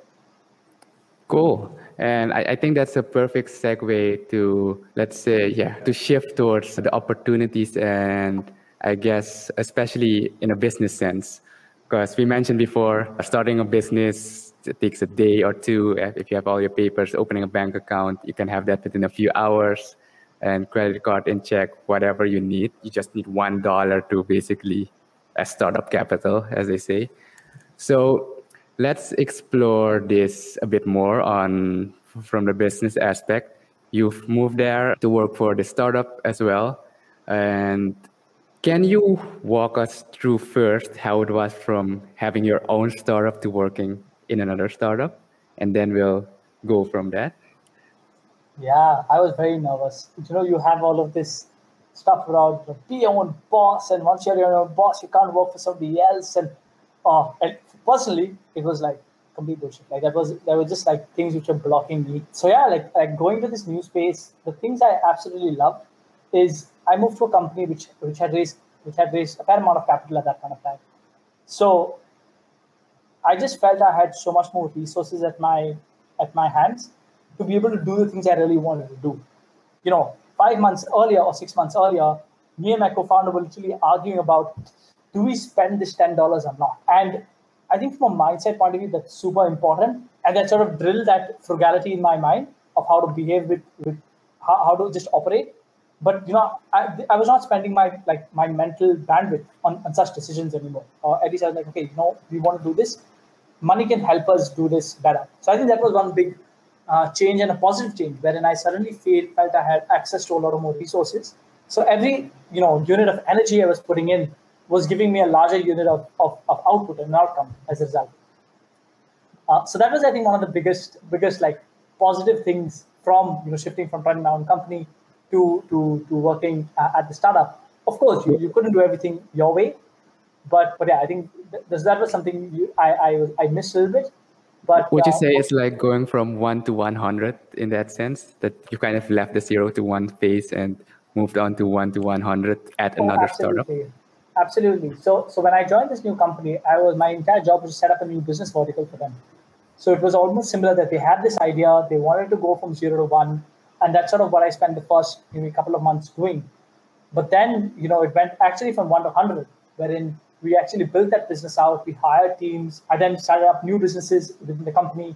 Cool. And I, I, think that's a perfect segue to, let's say, yeah, to shift towards the opportunities and I guess, especially in a business sense. Because we mentioned before, starting a business takes a day or two. If you have all your papers, opening a bank account, you can have that within a few hours and credit card in check, whatever you need. You just need $1 to basically uh, a startup capital, as they say. So let's explore this a bit more on from the business aspect. You've moved there to work for the startup as well. And can you walk us through first how it was from having your own startup to working in another startup? And then we'll go from that. Yeah, I was very nervous. You know, you have all of this stuff around be your own boss, and once you're your own boss, you can't work for somebody else. And uh, and personally, it was like complete bullshit. Like that was there were just like things which were blocking me. So yeah, like like going to this new space, the things I absolutely love is I moved to a company which which had raised which had raised a fair amount of capital at that kind of time. So I just felt I had so much more resources at my at my hands to be able to do the things I really wanted to do. You know, five months earlier or six months earlier, me and my co-founder were literally arguing about do we spend this ten dollars or not? And I think from a mindset point of view, that's super important. And that sort of drilled that frugality in my mind of how to behave with, with how, how to just operate. But you know, I, I was not spending my like my mental bandwidth on, on such decisions anymore. Or at least I was like, okay, you know, we want to do this. Money can help us do this better. So I think that was one big uh, change and a positive change, wherein I suddenly feel, felt I had access to a lot of more resources. So every you know unit of energy I was putting in was giving me a larger unit of, of, of output and outcome as a result. Uh, so that was, I think, one of the biggest biggest like positive things from you know shifting from running my own company to to to working uh, at the startup. Of course, you, you couldn't do everything your way, but but yeah, I think th- that was something you, I I I missed a little bit but would you uh, say it's like going from one to one hundred in that sense that you kind of left the zero to one phase and moved on to one to one hundred at oh, another absolutely. startup? Absolutely. So so when I joined this new company, I was my entire job was to set up a new business vertical for them. So it was almost similar that they had this idea, they wanted to go from zero to one, and that's sort of what I spent the first maybe couple of months doing. But then you know it went actually from one to hundred, wherein we actually built that business out. We hired teams. I then started up new businesses within the company.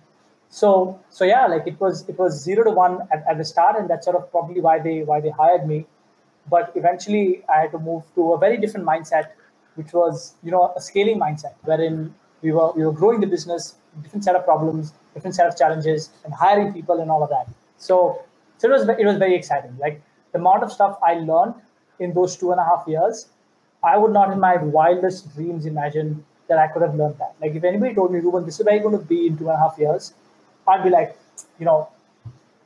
So so yeah, like it was it was zero to one at, at the start, and that's sort of probably why they why they hired me. But eventually, I had to move to a very different mindset, which was you know a scaling mindset, wherein we were we were growing the business, different set of problems, different set of challenges, and hiring people and all of that. So, so it was it was very exciting. Like the amount of stuff I learned in those two and a half years, I would not in my wildest dreams imagine that I could have learned that. Like if anybody told me, Reuben, this is where you're going to be in two and a half years, I'd be like, you know,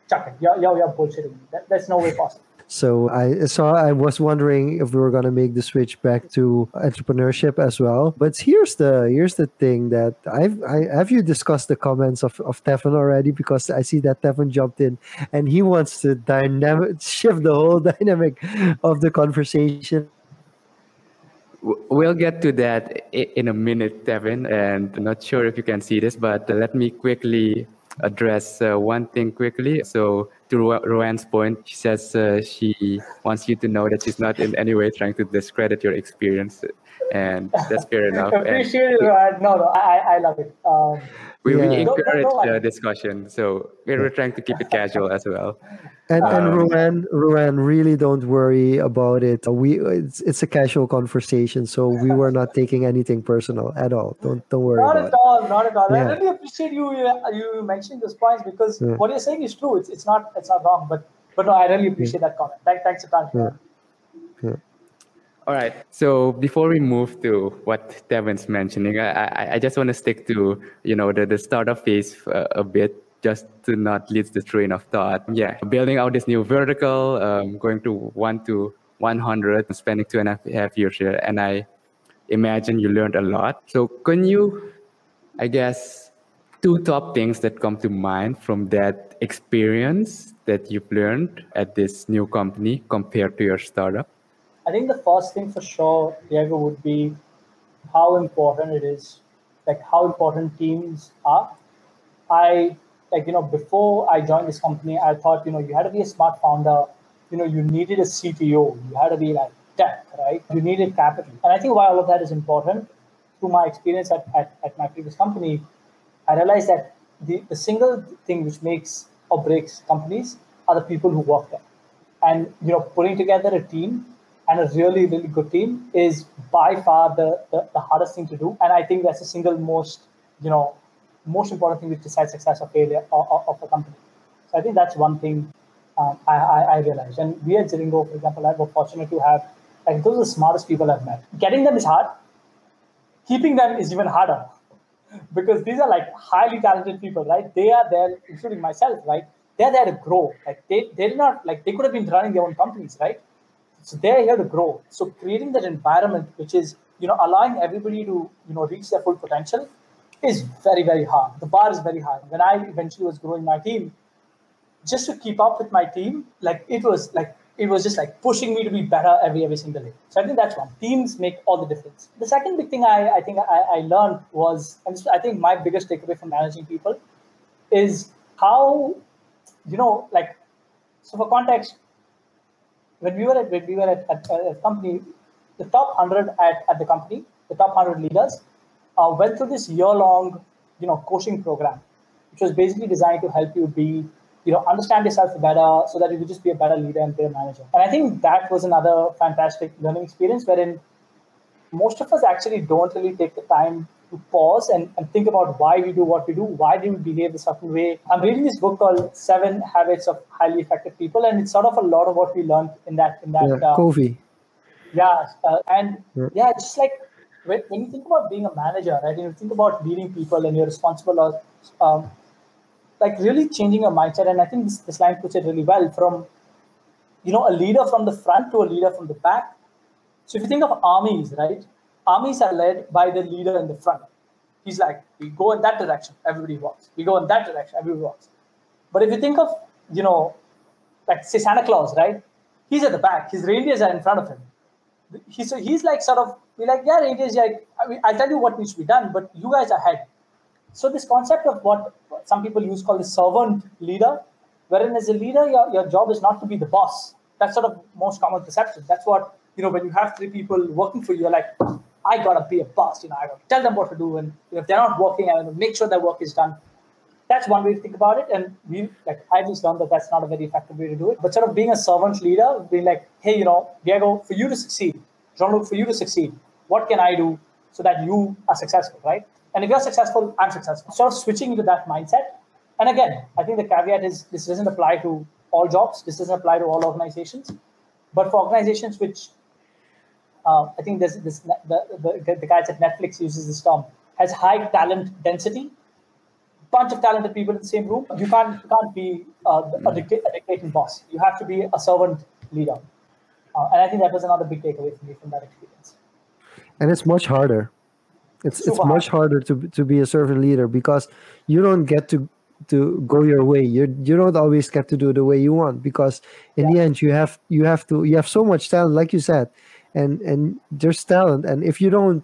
chuck it. You're, you're, you're bullshitting me. That, that's no way possible. So I so I was wondering if we were gonna make the switch back to entrepreneurship as well. But here's the here's the thing that I've I have you discussed the comments of, of Tevin already because I see that Tevin jumped in and he wants to dynamic shift the whole dynamic of the conversation. We'll get to that in a minute, Tevin, and I'm not sure if you can see this, but let me quickly address uh, one thing quickly. So to Roanne's point, she says uh, she wants you to know that she's not in any way trying to discredit your experience, and that's fair enough. Appreciate it, Roanne. No, no, I, I love it. Um, we, yeah. we encourage no, no, no, discussion, so we're trying to keep it casual as well. And um, and Ruan, Ruan, really don't worry about it. We it's it's a casual conversation, so we were not taking anything personal at all. Don't don't worry. Not at it. all. Not at all. Yeah. I really appreciate you you mentioning those points because yeah. what you're saying is true. It's it's not it's not wrong. But but no, I really appreciate that comment. Thank, thanks a ton. All right. So before we move to what Tevin's mentioning, I, I, I just want to stick to you know the, the startup phase uh, a bit, just to not lose the train of thought. Yeah, building out this new vertical, um, going to one to 100, spending two and a half years here, and I imagine you learned a lot. So can you, I guess, two top things that come to mind from that experience that you've learned at this new company compared to your startup? I think the first thing for sure, Diego, would be how important it is, like how important teams are. I like you know before I joined this company, I thought you know you had to be a smart founder. You know you needed a CTO. You had to be like tech, right? You needed capital, and I think why all of that is important. Through my experience at, at, at my previous company, I realized that the, the single thing which makes or breaks companies are the people who work there. And you know, putting together a team and a really, really good team is by far the, the, the, hardest thing to do. And I think that's the single most, you know, most important thing which decides success or failure of, of, a company. So I think that's one thing um, I, I, I, realized. And we at Zilingo, for example, I was fortunate to have, like, those are the smartest people I've met. Getting them is hard. Keeping them is even harder because these are like highly talented people, right? They are there, including myself, right? They're there to grow. Like they, they're not like they could have been running their own companies, right? So they're here to grow. So creating that environment, which is you know allowing everybody to you know reach their full potential, is very very hard. The bar is very high. When I eventually was growing my team, just to keep up with my team, like it was like it was just like pushing me to be better every every single day. So I think that's one. Teams make all the difference. The second big thing I, I think I, I learned was, and I think my biggest takeaway from managing people is how, you know, like, so for context, when we were at when we were at, at, at a company, the top hundred at, at the company, the top hundred leaders, uh, went through this year-long, you know, coaching program, which was basically designed to help you be, you know, understand yourself better, so that you could just be a better leader and better manager. And I think that was another fantastic learning experience, wherein most of us actually don't really take the time to pause and, and think about why we do what we do, why do we behave a certain way. I'm reading this book called Seven Habits of Highly Effective People, and it's sort of a lot of what we learned in that in that yeah, uh, Covey. Yeah, uh, and yeah. yeah, just like when, when you think about being a manager, right? You think about leading people, and you're responsible or um, like really changing your mindset. And I think this, this line puts it really well from you know a leader from the front to a leader from the back. So if you think of armies, right? Armies are led by the leader in the front. He's like, we go in that direction, everybody walks. We go in that direction, everybody walks. But if you think of, you know, like say Santa Claus, right? He's at the back. His reindeers are in front of him. He's, he's like sort of, we're like, yeah, reindeers, yeah, I mean, I'll tell you what needs to be done, but you guys are ahead. So this concept of what some people use called the servant leader, wherein as a leader, your, your job is not to be the boss. That's sort of most common perception. That's what, you know, when you have three people working for you, you're like, I gotta be a boss. You know, I gotta tell them what to do, and if they're not working, I gotta make sure their work is done. That's one way to think about it, and we like I just learned that that's not a very effective way to do it. But sort of being a servant leader, being like, hey, you know, Diego, for you to succeed, Jean-Luc, for you to succeed, what can I do so that you are successful, right? And if you're successful, I'm successful. Sort of switching into that mindset And again, I think the caveat is this doesn't apply to all jobs. This doesn't apply to all organizations. But for organizations which uh, I think this, this the, the, the guys at Netflix uses this term has high talent density, bunch of talented people in the same room. You can't you can't be uh, a, dicta- a dictating boss. You have to be a servant leader. Uh, and I think that was another big takeaway for me from that experience. And it's much harder. It's Super it's much hard. harder to to be a servant leader because you don't get to to go your way. You you don't always get to do the way you want because in yeah. the end you have you have to you have so much talent, like you said, and and there's talent, and if you don't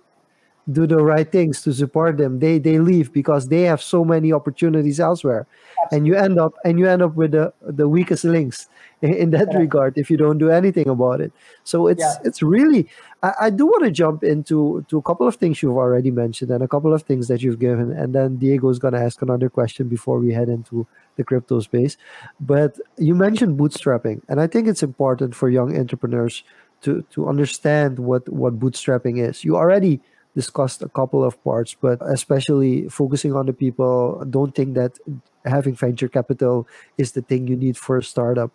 do the right things to support them, they they leave because they have so many opportunities elsewhere, Absolutely. and you end up and you end up with the the weakest links in that yeah. regard if you don't do anything about it. So it's yeah. it's really I, I do want to jump into to a couple of things you've already mentioned and a couple of things that you've given, and then Diego is gonna ask another question before we head into the crypto space. But you mentioned bootstrapping, and I think it's important for young entrepreneurs to to understand what what bootstrapping is. You already discussed a couple of parts, but especially focusing on the people, don't think that having venture capital is the thing you need for a startup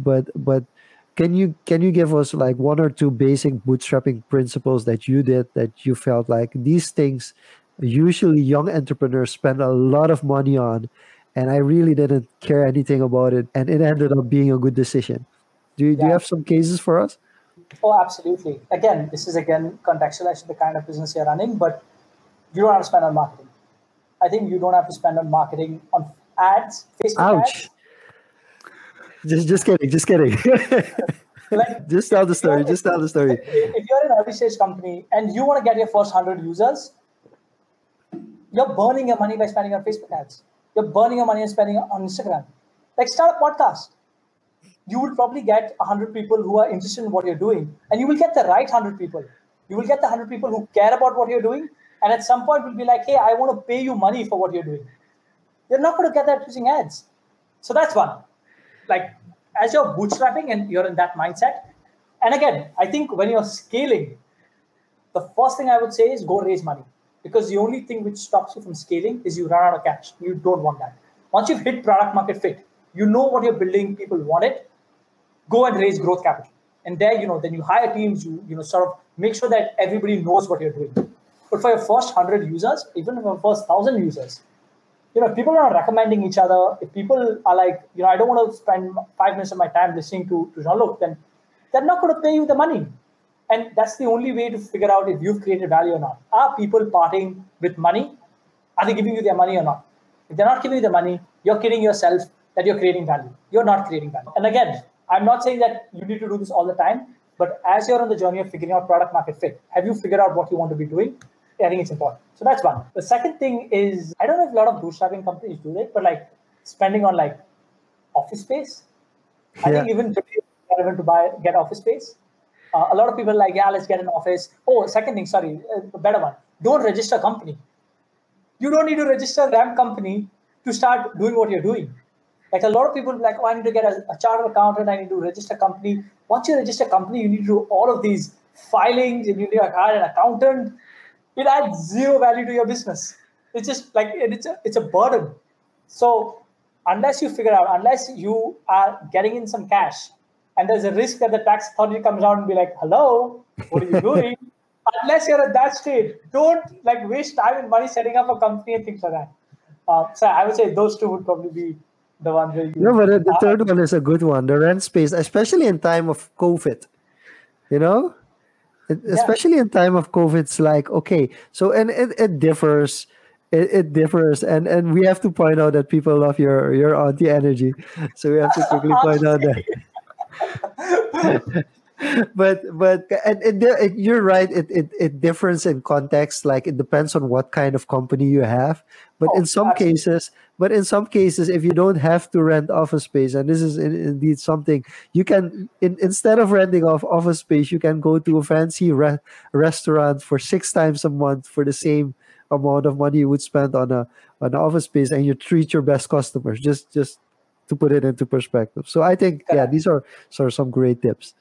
but but can you can you give us like one or two basic bootstrapping principles that you did that you felt like these things usually young entrepreneurs spend a lot of money on and i really didn't care anything about it and it ended up being a good decision do you, yeah. do you have some cases for us oh absolutely again this is again contextualized to the kind of business you're running but you don't have to spend on marketing i think you don't have to spend on marketing on ads facebook Ouch. ads just, just kidding. Just kidding. like, just tell the story. Just tell the story. If you're an early stage company and you want to get your first hundred users, you're burning your money by spending on Facebook ads. You're burning your money and spending on Instagram. Like start a podcast. You will probably get hundred people who are interested in what you're doing, and you will get the right hundred people. You will get the hundred people who care about what you're doing, and at some point will be like, "Hey, I want to pay you money for what you're doing." You're not going to get that using ads. So that's one like as you're bootstrapping and you're in that mindset. And again, I think when you're scaling, the first thing I would say is go raise money because the only thing which stops you from scaling is you run out of cash. You don't want that. Once you've hit product market fit, you know what you're building, people want it, go and raise growth capital. And there, you know, then you hire teams, you, you know, sort of make sure that everybody knows what you're doing. But for your first 100 users, even for your first 1,000 users, you know, people are not recommending each other. If people are like, you know, I don't want to spend five minutes of my time listening to, to Jean-Luc, then they're not going to pay you the money. And that's the only way to figure out if you've created value or not. Are people parting with money? Are they giving you their money or not? If they're not giving you the money, you're kidding yourself that you're creating value. You're not creating value. And again, I'm not saying that you need to do this all the time, but as you're on the journey of figuring out product market fit, have you figured out what you want to be doing? I think it's important. So that's one. The second thing is I don't know if a lot of bootstrapping companies do it, but like spending on like office space. Yeah. I think even today relevant to buy get office space. Uh, a lot of people like, yeah, let's get an office. Oh, second thing, sorry, uh, a better one. Don't register a company. You don't need to register a RAM company to start doing what you're doing. Like a lot of people like, oh, I need to get a, a chartered accountant, I need to register a company. Once you register a company, you need to do all of these filings and you need to hire an accountant it adds zero value to your business. It's just like it's a, it's a burden. So unless you figure out, unless you are getting in some cash, and there's a risk that the tax authority comes out and be like, "Hello, what are you doing?" unless you're at that stage, don't like waste time and money setting up a company and things like that. Uh, so I would say those two would probably be the ones where you. No, but the ah. third one is a good one. The rent space, especially in time of COVID. You know, especially yeah. in time of covid it's like okay so and it, it differs it, it, differs and and we have to point out that people love your your auntie energy so we have to quickly point out that but but and, and, and, you're right it, it it differs in context like it depends on what kind of company you have. But oh, in some absolutely. cases but in some cases if you don't have to rent office space and this is in, indeed something you can in, instead of renting off office space you can go to a fancy re- restaurant for six times a month for the same amount of money you would spend on a an office space and you treat your best customers. Just just to put it into perspective. So i think yeah these are sort of some great tips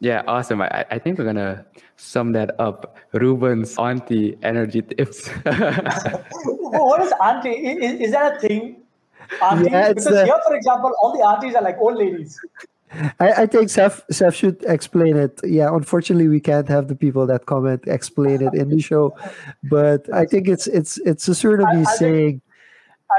yeah, awesome. I, I think we're gonna sum that up. Reuben's auntie energy tips. what is auntie? Is, is that a thing? Aunties, yeah, because the, here, for example, all the aunties are like old ladies. I, I think Seth, Seth should explain it. Yeah, unfortunately, we can't have the people that comment explain it in the show, but I think it's it's it's a sort of me saying,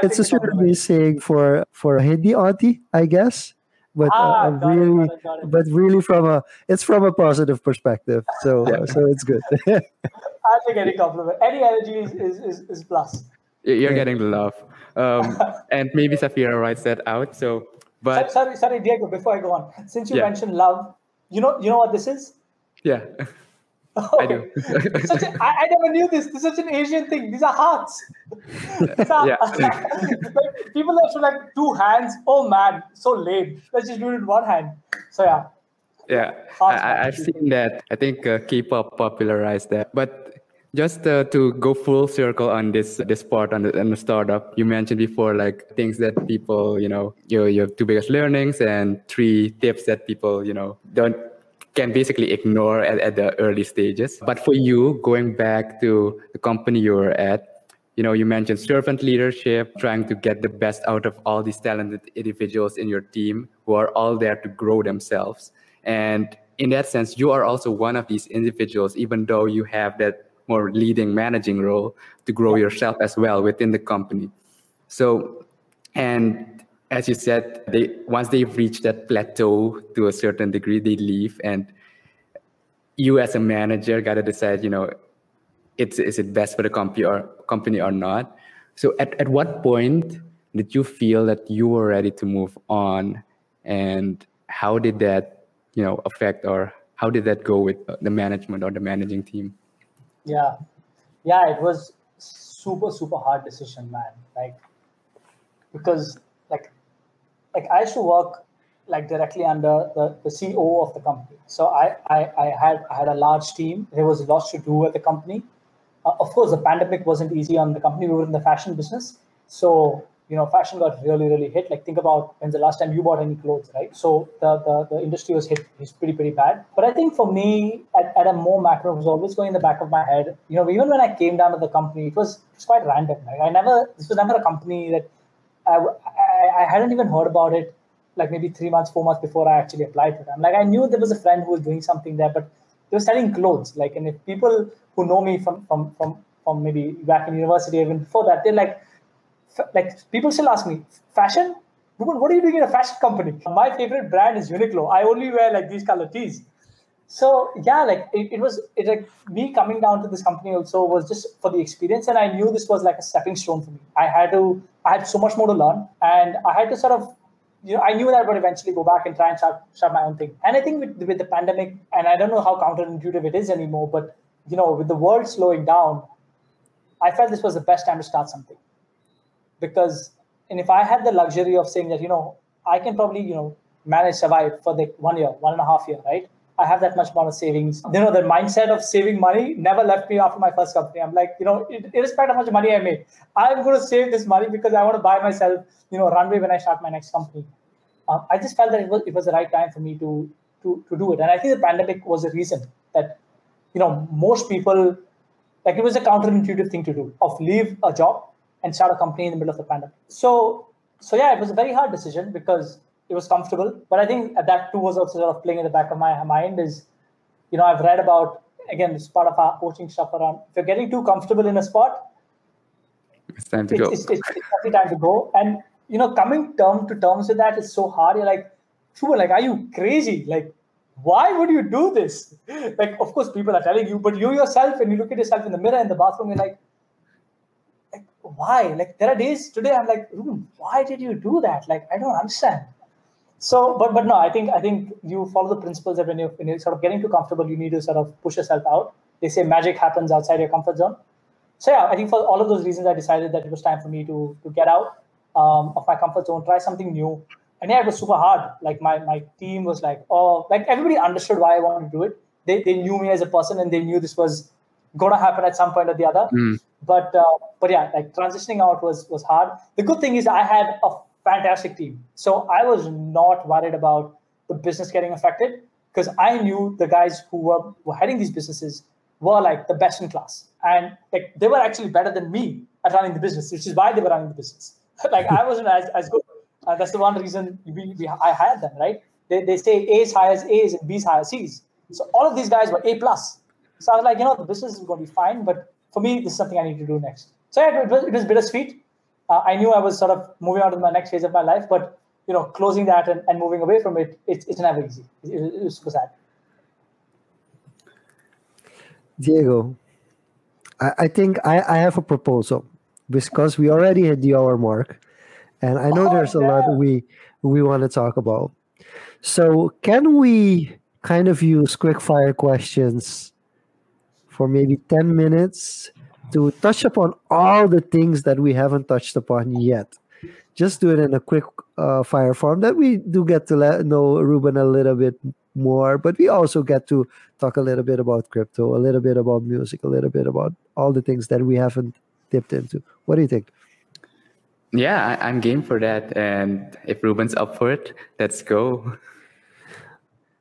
it's a sort of me saying for for a Hindi auntie, I guess but ah, uh, really, it, got it, got it. but really from a it's from a positive perspective. So yeah. so it's good. I'll take any compliment. Any energy is is, is, is plus. You're getting the love, um, and maybe Safira writes that out. So, but sorry, sorry, Diego. Before I go on, since you yeah. mentioned love, you know, you know what this is? Yeah. I do. such a, I, I never knew this. This is such an Asian thing. These are hearts. These are, yeah. people that should like two hands. Oh man, so lame. Let's just do it with one hand. So yeah. Yeah, I, have seen that. I think uh, K-pop popularized that. But just uh, to go full circle on this this part on the, on the startup, you mentioned before like things that people, you know, your your two biggest learnings and three tips that people, you know, don't can basically ignore at, at the early stages. But for you, going back to the company you were at, you know, you mentioned servant leadership, trying to get the best out of all these talented individuals in your team who are all there to grow themselves. And in that sense, you are also one of these individuals, even though you have that more leading managing role to grow yourself as well within the company. So, and as you said, they once they've reached that plateau to a certain degree, they leave, and you as a manager gotta decide, you know, it's is it best for the company or company or not. So at, at what point did you feel that you were ready to move on, and how did that, you know, affect or how did that go with the management or the managing team? Yeah, yeah, it was super super hard decision, man. Like because like I used to work like directly under the, the CEO of the company. So I, I, I had I had a large team. There was lots to do at the company. Uh, of course, the pandemic wasn't easy on the company. We were in the fashion business, so you know, fashion got really really hit. Like think about when's the last time you bought any clothes, right? So the the, the industry was hit is pretty pretty bad. But I think for me, at, at a more macro, was always going in the back of my head. You know, even when I came down to the company, it was it was quite random. Like I never this was never a company that I, I, I hadn't even heard about it like maybe three months, four months before I actually applied to them. Like I knew there was a friend who was doing something there, but they were selling clothes. Like, and if people who know me from from from from maybe back in university, even before that, they're like, like people still ask me, fashion? What are you doing in a fashion company? My favorite brand is Uniqlo. I only wear like these color tees. So yeah, like it, it was it like me coming down to this company also was just for the experience, and I knew this was like a stepping stone for me. I had to I had so much more to learn, and I had to sort of you know, I knew that I would eventually go back and try and start, start my own thing. And I think with, with the pandemic, and I don't know how counterintuitive it is anymore, but you know, with the world slowing down, I felt this was the best time to start something. Because, and if I had the luxury of saying that, you know, I can probably, you know, manage survive for the one year, one and a half year, right? I have that much amount of savings. You know, the mindset of saving money never left me after my first company. I'm like, you know, irrespective of how much money I make, I'm going to save this money because I want to buy myself, you know, runway when I start my next company. Um, I just felt that it was it was the right time for me to to to do it, and I think the pandemic was a reason that, you know, most people, like it was a counterintuitive thing to do of leave a job and start a company in the middle of the pandemic. So so yeah, it was a very hard decision because it was comfortable. But I think that too was also sort of playing in the back of my mind is, you know, I've read about again, it's part of our coaching stuff around if you're getting too comfortable in a spot, it's time to it's, go. It's, it's, it's time to go. And you know, coming term to terms with that is so hard. You're like, true, like, are you crazy? Like, why would you do this? Like, of course, people are telling you, but you yourself, and you look at yourself in the mirror in the bathroom, you're like, like why? Like, there are days today I'm like, why did you do that? Like, I don't understand. So, but but no, I think I think you follow the principles that when you when you're sort of getting too comfortable, you need to sort of push yourself out. They say magic happens outside your comfort zone. So yeah, I think for all of those reasons, I decided that it was time for me to to get out um, of my comfort zone, try something new. And yeah, it was super hard. Like my my team was like, oh, like everybody understood why I wanted to do it. They they knew me as a person and they knew this was going to happen at some point or the other. Mm. But uh, but yeah, like transitioning out was was hard. The good thing is I had a fantastic team. So I was not worried about the business getting affected because I knew the guys who were, were heading these businesses were like the best in class. And like they were actually better than me at running the business, which is why they were running the business. like I wasn't as, as good. Uh, that's the one reason we, we, I hired them, right? They, they say A's hires A's and B's hire C's. So all of these guys were A plus. So I was like, you know, the business is going to be fine, but for me, this is something I need to do next. So yeah, it was, it was bittersweet. Uh, I knew I was sort of moving on to my next phase of my life, but you know, closing that and, and moving away from it, it's, it's never easy. It, it, it was super sad. Diego, I, I think I, I have a proposal because we already hit the hour mark, and I know Oh, there's a lot we we want to talk about. So can we kind of use quick fire questions for maybe 10 minutes to touch upon all the things that we haven't touched upon yet? Just do it in a quick uh, fire form that we do get to let know Reuben a little bit more, but we also get to talk a little bit about crypto, a little bit about music, a little bit about all the things that we haven't dipped into. What do you think? Yeah, I, I'm game for that. And if Reuben's up for it, let's go.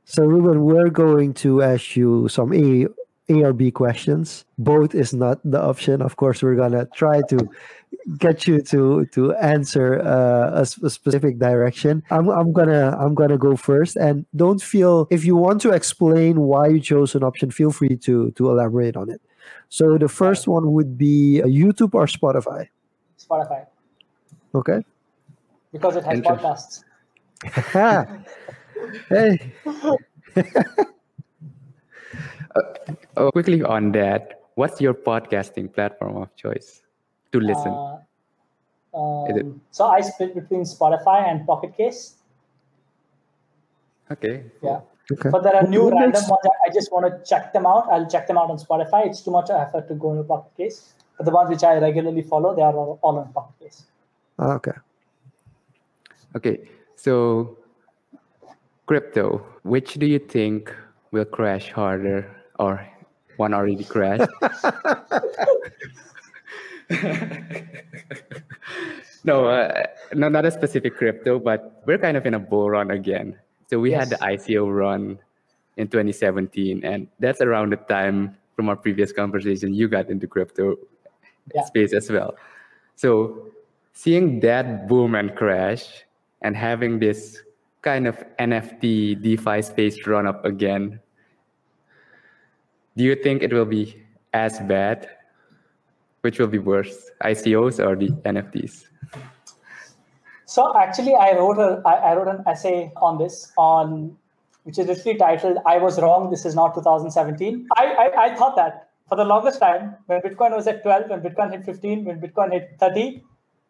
So, Reuben, we're going to ask you some A, A or B questions. Both is not the option. Of course, we're gonna try to get you to to answer uh, a, s- a specific direction. I'm I'm gonna I'm gonna go first, and don't feel if you want to explain why you chose an option, feel free to to elaborate on it. So, the first one would be uh, YouTube or Spotify. Spotify Okay. because it has podcasts. hey, Oh, quickly on that, what's your podcasting platform of choice to listen? Uh, Is it- um, so I split between Spotify and Pocket Casts. okay. Yeah. okay. But there are new What random makes- ones. I- I just want to check them out. I'll check them out on Spotify. It's too much effort to go into Pocket Casts. But the ones which I regularly follow, they are all, all on Pocket Casts. Ah, okay. Okay. So, crypto, which do you think will crash harder or one already crashed? no, uh, no, not a specific crypto, but we're kind of in a bull run again. So we had the ICO run in 2017, and that's around the time from our previous conversation you got into crypto Yeah. space as well. So seeing that boom and crash, and having this kind of NFT DeFi space run up again, do you think it will be as bad? Which will be worse, ICOs or the NFTs? So actually, I wrote a I, wrote an essay on this on which is literally titled "I was wrong. This is not 2017." I, I I thought that for the longest time when Bitcoin was at 12, when Bitcoin hit 15, when Bitcoin hit 30,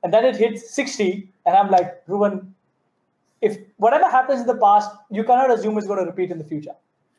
and then it hit 60, and I'm like, Reuben, if whatever happens in the past, you cannot assume it's going to repeat in the future.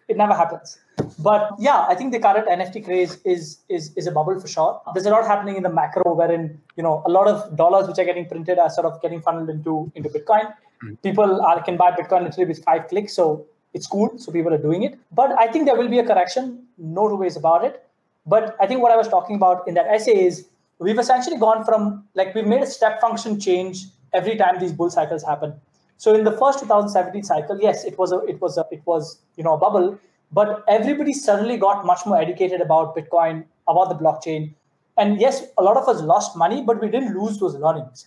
It never happens. But yeah, I think the current NFT craze is is is a bubble for sure. There's a lot happening in the macro wherein you know a lot of dollars which are getting printed are sort of getting funneled into into Bitcoin. Hmm. People are, can buy Bitcoin literally with five clicks, so it's cool. So people are doing it. But I think there will be a correction. No two ways about it. But I think what I was talking about in that essay is we've essentially gone from like we've made a step function change every time these bull cycles happen. So in the first 2017 cycle, yes, it was a it was a it was you know a bubble, but everybody suddenly got much more educated about Bitcoin, about the blockchain, and yes, a lot of us lost money, but we didn't lose those learnings,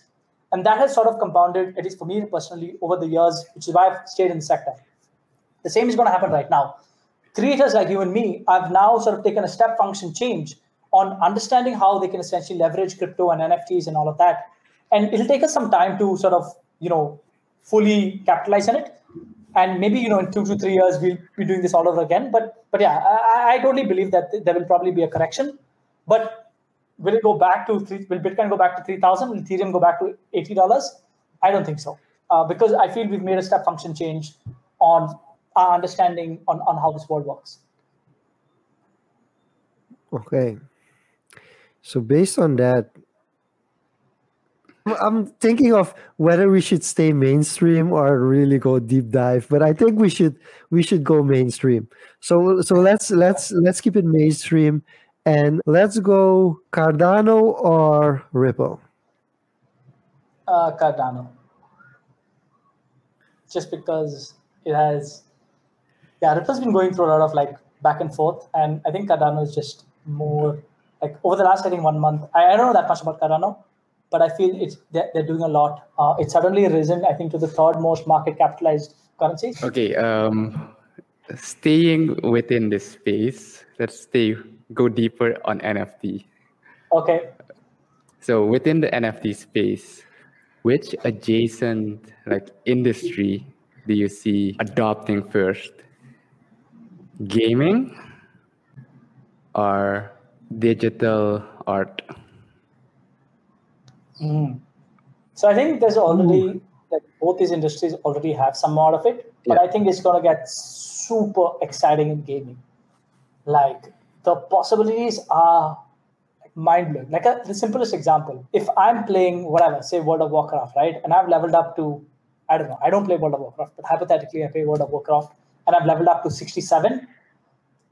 and that has sort of compounded, at least for me personally, over the years, which is why I've stayed in the sector. The same is going to happen right now. Creators like you and me I've now sort of taken a step function change on understanding how they can essentially leverage crypto and NFTs and all of that. And it'll take us some time to sort of, you know, fully capitalize on it. And maybe, you know, in two to three years, we'll be doing this all over again. But but yeah, I, I totally believe that there will probably be a correction. But will it go back to three? Will Bitcoin go back to three thousand? Will Ethereum go back to eighty dollars? I don't think so, uh, because I feel we've made a step function change on our understanding on, on how this world works. Okay. So based on that, I'm- thinking of whether we should stay mainstream or really go deep dive. But I think we should we should go mainstream. So so let's let's let's keep it mainstream and let's go Cardano or Ripple. Uh, Cardano, just because it has, yeah, Ripple's been going through a lot of like back and forth, and I think Cardano is just more like over the last I think one month. I, I don't know that much about Cardano, but I feel it's they're, they're doing a lot. Uh, it's suddenly risen, I think, to the third most market capitalized currency. Okay. Um, staying within this space, let's stay go deeper on NFT. Okay. So within the NFT space, which adjacent like industry do you see adopting first? Gaming or digital art? Mm. So I think there's already like both these industries already have some amount of it, but Yeah. I think it's gonna get super exciting in gaming. Like the possibilities are mind blowing. Like a, the simplest example, if I'm playing whatever, say World of Warcraft, right, and I've leveled up to, I don't know, I don't play World of Warcraft, but hypothetically I play World of Warcraft and I've leveled up to 67,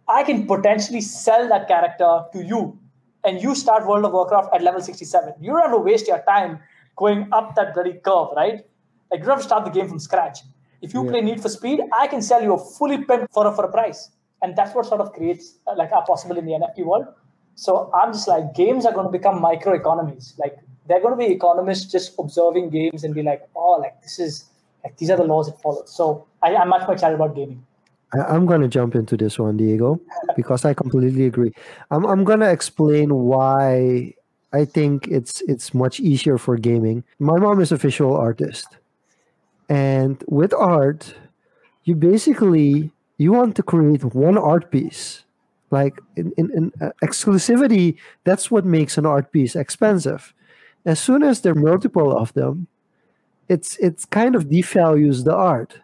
I can potentially sell that character to you and you start World of Warcraft at level 67. You don't have to waste your time going up that bloody curve, right? Like you have to start the game from scratch. If you Yeah. play Need for Speed, I can sell you a fully pimped for a, for a price. And that's what sort of creates uh, like are possible in the NFT world. So I'm just like, games are going to become micro economies. Like they're going to be economists just observing games and be like, oh, like this is like these are the laws it follows. So I, I'm much more excited about gaming. I, I'm going to jump into this one, Diego, because I completely agree. I'm, I'm going to explain why I think it's it's much easier for gaming. My mom is a visual artist, and with art, you basically you want to create one art piece. Like in, in, in uh, exclusivity, that's what makes an art piece expensive. As soon as there are multiple of them, it's it's kind of devalues the art.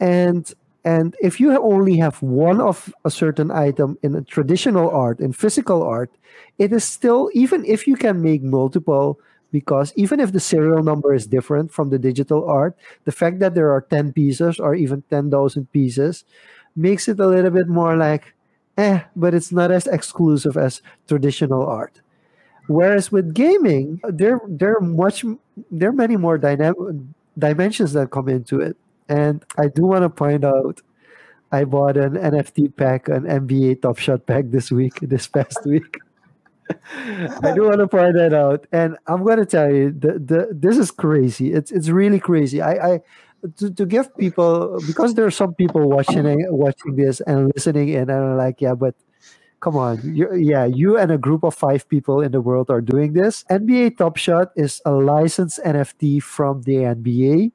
And and if you only have one of a certain item in a traditional art, in physical art, it is still, even if you can make multiple, because even if the serial number is different from the digital art, the fact that there are 10 pieces or even 10,000 pieces makes it a little bit more like, eh, but it's not as exclusive as traditional art. Whereas with gaming, there there are much there are many more dynamic dimensions that come into it. And I do want to point out, I bought an NFT pack, an NBA Top Shot pack this week, this past week. I do want to point that out, and I'm going to tell you, the, the this is crazy. It's it's really crazy. I, I to, to give people because there are some people watching watching this and listening in, and are like, yeah, but come on, you, yeah, you and a group of five people in the world are doing this. NBA Top Shot is a licensed NFT from the NBA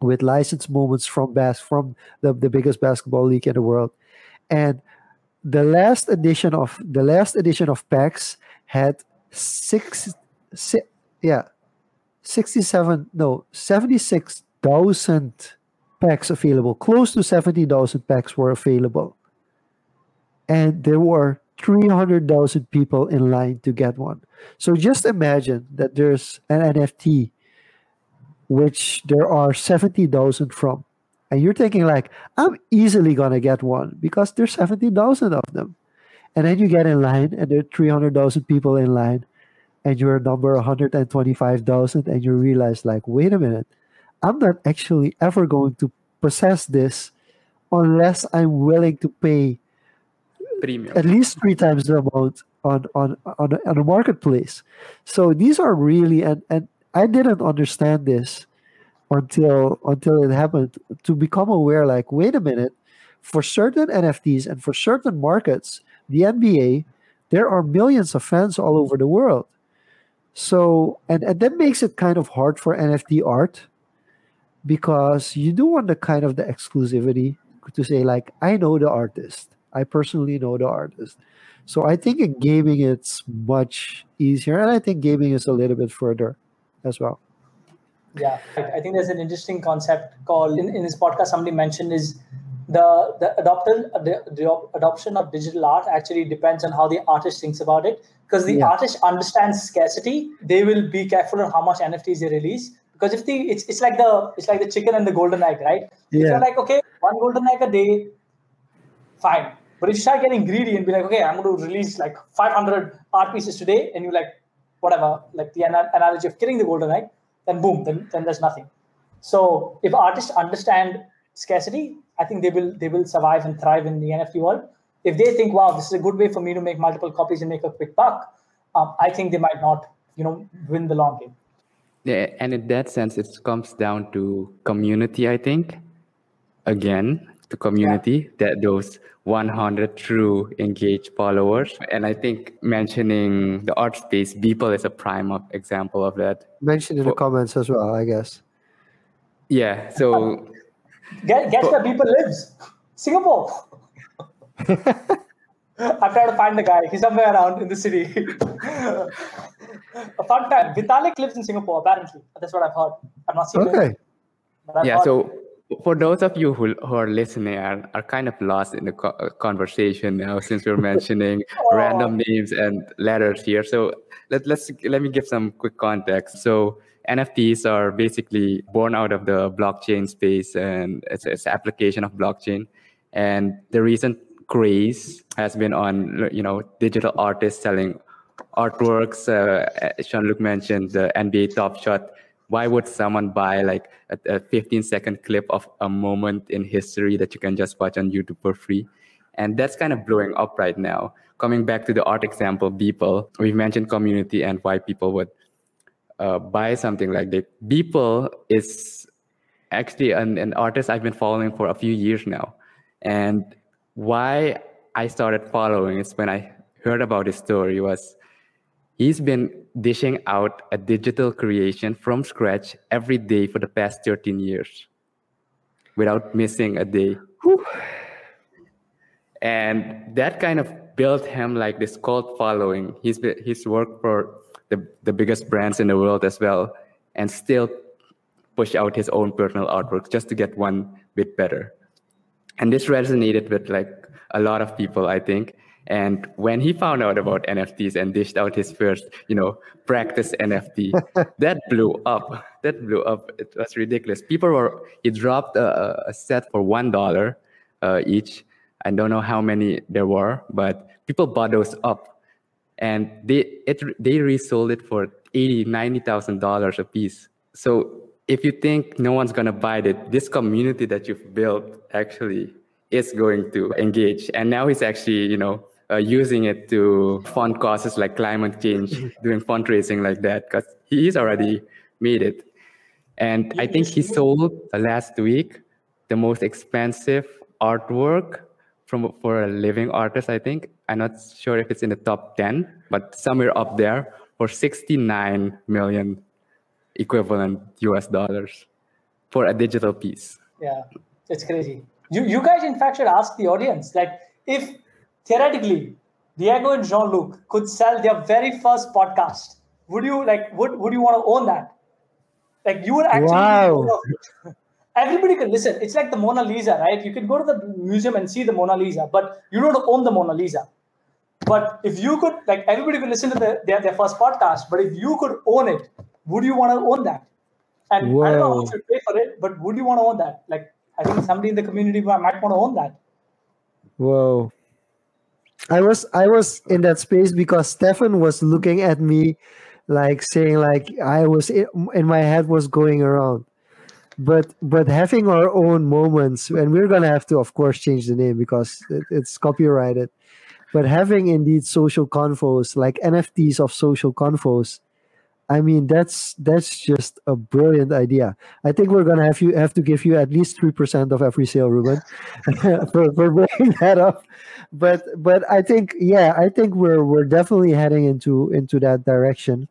with licensed moments from bas- from the, the biggest basketball league in the world. And the last edition of the last edition of packs had six, si- yeah, 67, no, 76,000 packs available. Close to 70,000 packs were available. And there were 300,000 people in line to get one. So just imagine that there's an NFT which there are 70,000 from. And you're thinking like, I'm easily going to get one because there's 70,000 of them. And then you get in line and there are 300,000 people in line and you're number 125,000 and you realize like, wait a minute, I'm not actually ever going to possess this unless I'm willing to pay Premium. at least three times the amount on on on on a marketplace. So these are really and and I didn't understand this until until it happened to become aware. Like, wait a minute, for certain NFTs and for certain markets, the NBA, there are millions of fans all over the world. So and and that makes it kind of hard for NFT art because you do want the kind of the exclusivity to say like I know the artist. I personally know the artist. So I think in gaming it's much easier, and I think gaming is a little bit further as well. Yeah, I think there's an interesting concept called in, in this podcast. Somebody mentioned is the the adoption the, the adoption of digital art actually depends on how the artist thinks about it. Because the Yeah. artist understands scarcity, they will be careful on how much NFTs they release. Because if the it's it's like the it's like the chicken and the golden egg, right? If Yeah. you're like okay, one golden egg a day, fine. But if you start getting greedy and be like, okay, I'm going to release like 500 art pieces today, and you like, whatever, like the ana- analogy of killing the golden egg, then boom, then, then there's nothing. So if artists understand scarcity, I think they will they will survive and thrive in the NFT world. If they think, wow, this is a good way for me to make multiple copies and make a quick buck, um, I think they might not you know win the long game. Yeah, and in that sense, it comes down to community. I think again to community yeah. that those 100 true engaged followers. And i think mentioning the art space Beeple is a prime of example of that. Mention in For, the comments as well i guess. Yeah so guess, guess where Beeple lives? Singapore. I'm trying to find the guy. He's somewhere around in the city. A fun fact vitalik lives in singapore apparently. That's what i've heard. I'm not seen okay. Him, yeah heard. so for those of you who, who are listening are, are kind of lost in the co- uh, conversation now since we're mentioning oh. random names and letters here so let, let's let me give some quick context. So nfts are basically born out of the blockchain space and it's, it's application of blockchain. And the recent craze has been on you know digital artists selling artworks. Uh, jean-luc mentioned the nba top shot why would someone buy like a, a 15 second clip of a moment in history that you can just watch on YouTube for free? And that's kind of blowing up right now. Coming back to the art example, Beeple, We've mentioned community and why people would uh, buy something like that. Beeple is actually an, an artist I've been following for a few years now. And why I started following is when I heard about his story was He's been dishing out a digital creation from scratch every day for the past 13 years without missing a day. Whew. And that kind of built him like this cult following. He's, he's worked for the, the biggest brands in the world as well and still push out his own personal artwork just to get one bit better. And this resonated with like a lot of people, I think. And when he found out about NFTs and dished out his first, you know, practice NFT, that blew up. That blew up. It was ridiculous. People were. He dropped a, a set for one dollar uh, each. I don't know how many there were, but people bought those up, and they it they resold it for eighty, ninety thousand dollars a piece. So if you think no one's gonna buy it, this community that you've built actually is going to engage. And now he's actually, you know, uh, using it to fund causes like climate change, doing fundraising like that, because he's already made it. And I think he sold uh, last week the most expensive artwork from for a living artist. I think I'm not sure if it's in the top ten, but somewhere up there for 69 million equivalent US dollars for a digital piece. Yeah, it's crazy. You you guys in fact should ask the audience like if theoretically, Diego and Jean-Luc could sell their very first podcast. Would you like? Would Would you want to own that? Like you would actually. Wow. Everybody can listen. It's like the Mona Lisa, right? You can go to the museum and see the Mona Lisa, but you don't own the Mona Lisa. But if you could, like, everybody could listen to the, their, their first podcast, but if you could own it, would you want to own that? And Whoa. I don't know how much you pay for it, but would you want to own that? Like, I think somebody in the community might want to own that. Whoa. I was I was in that space because Stefan was looking at me like saying like I was in my head was going around. But but having our own moments and we're gonna have to of course change the name because it, it's copyrighted. But having indeed social convos like nfts of social convos I mean, that's that's just a brilliant idea. I think we're gonna have you have to give you at least three percent of every sale, Reuben, for, for bringing that up. But but I think yeah, I think we're we're definitely heading into into that direction,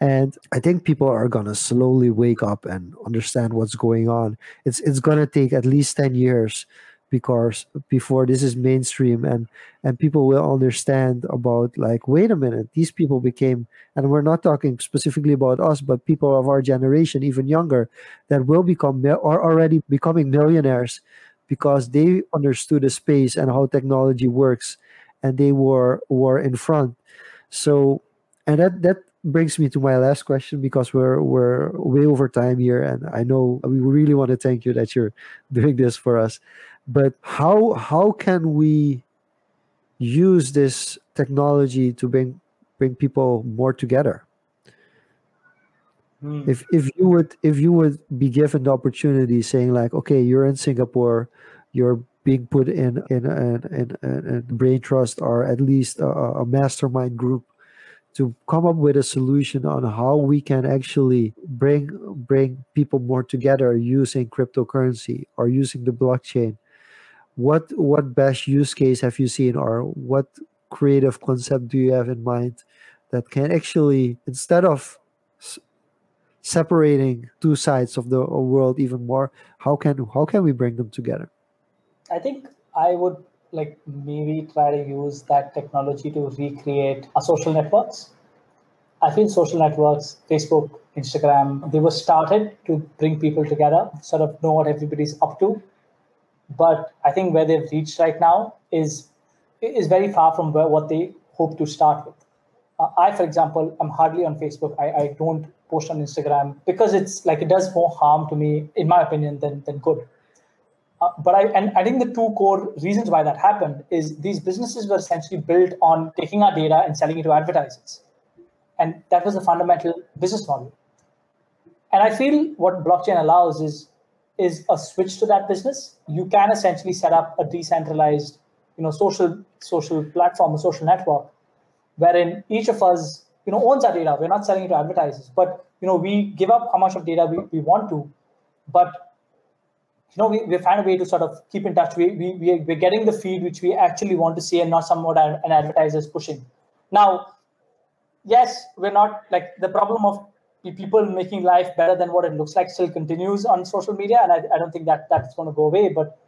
and I think people are gonna slowly wake up and understand what's going on. It's it's gonna take at least ten years because before this is mainstream and and people will understand about like wait a minute these people became and we're not talking specifically about us but people of our generation even younger that will become are already becoming millionaires because they understood the space and how technology works and they were were in front. So and that that brings me to my last question because we're we're way over time here and i know we really want to thank you that you're doing this for us but how how can we use this technology to bring bring people more together hmm. if if you would if you would be given the opportunity saying like okay you're in singapore you're being put in in in, in, in brain trust or at least a, a mastermind group to come up with a solution on how we can actually bring bring people more together using cryptocurrency or using the blockchain what what best use case have you seen or what creative concept do you have in mind that can actually instead of s- separating two sides of the world even more how can how can we bring them together I think I would like maybe try to use that technology to recreate our social networks. I feel social networks, Facebook, Instagram, they were started to bring people together, sort of know what everybody's up to. But I think where they've reached right now is is very far from where what they hope to start with. Uh, I, for example, I'm hardly on Facebook. I, I don't post on Instagram because it's like it does more harm to me, in my opinion, than than good. Uh, but I and I think the two core reasons why that happened is these businesses were essentially built on taking our data and selling it to advertisers, and that was the fundamental business model. And I feel what blockchain allows is is a switch to that business. You can essentially set up a decentralized, you know, social social platform, a social network, wherein each of us, you know, owns our data. We're not selling it to advertisers, but you know, we give up how much of data we, we want to, but you know, we, we find a way to sort of keep in touch. We, we, we, we're getting the feed which we actually want to see and not somewhat an advertiser is pushing. Now, yes, we're not like the problem of people making life better than what it looks like still continues on social media. And I, I don't think that that's going to go away. But,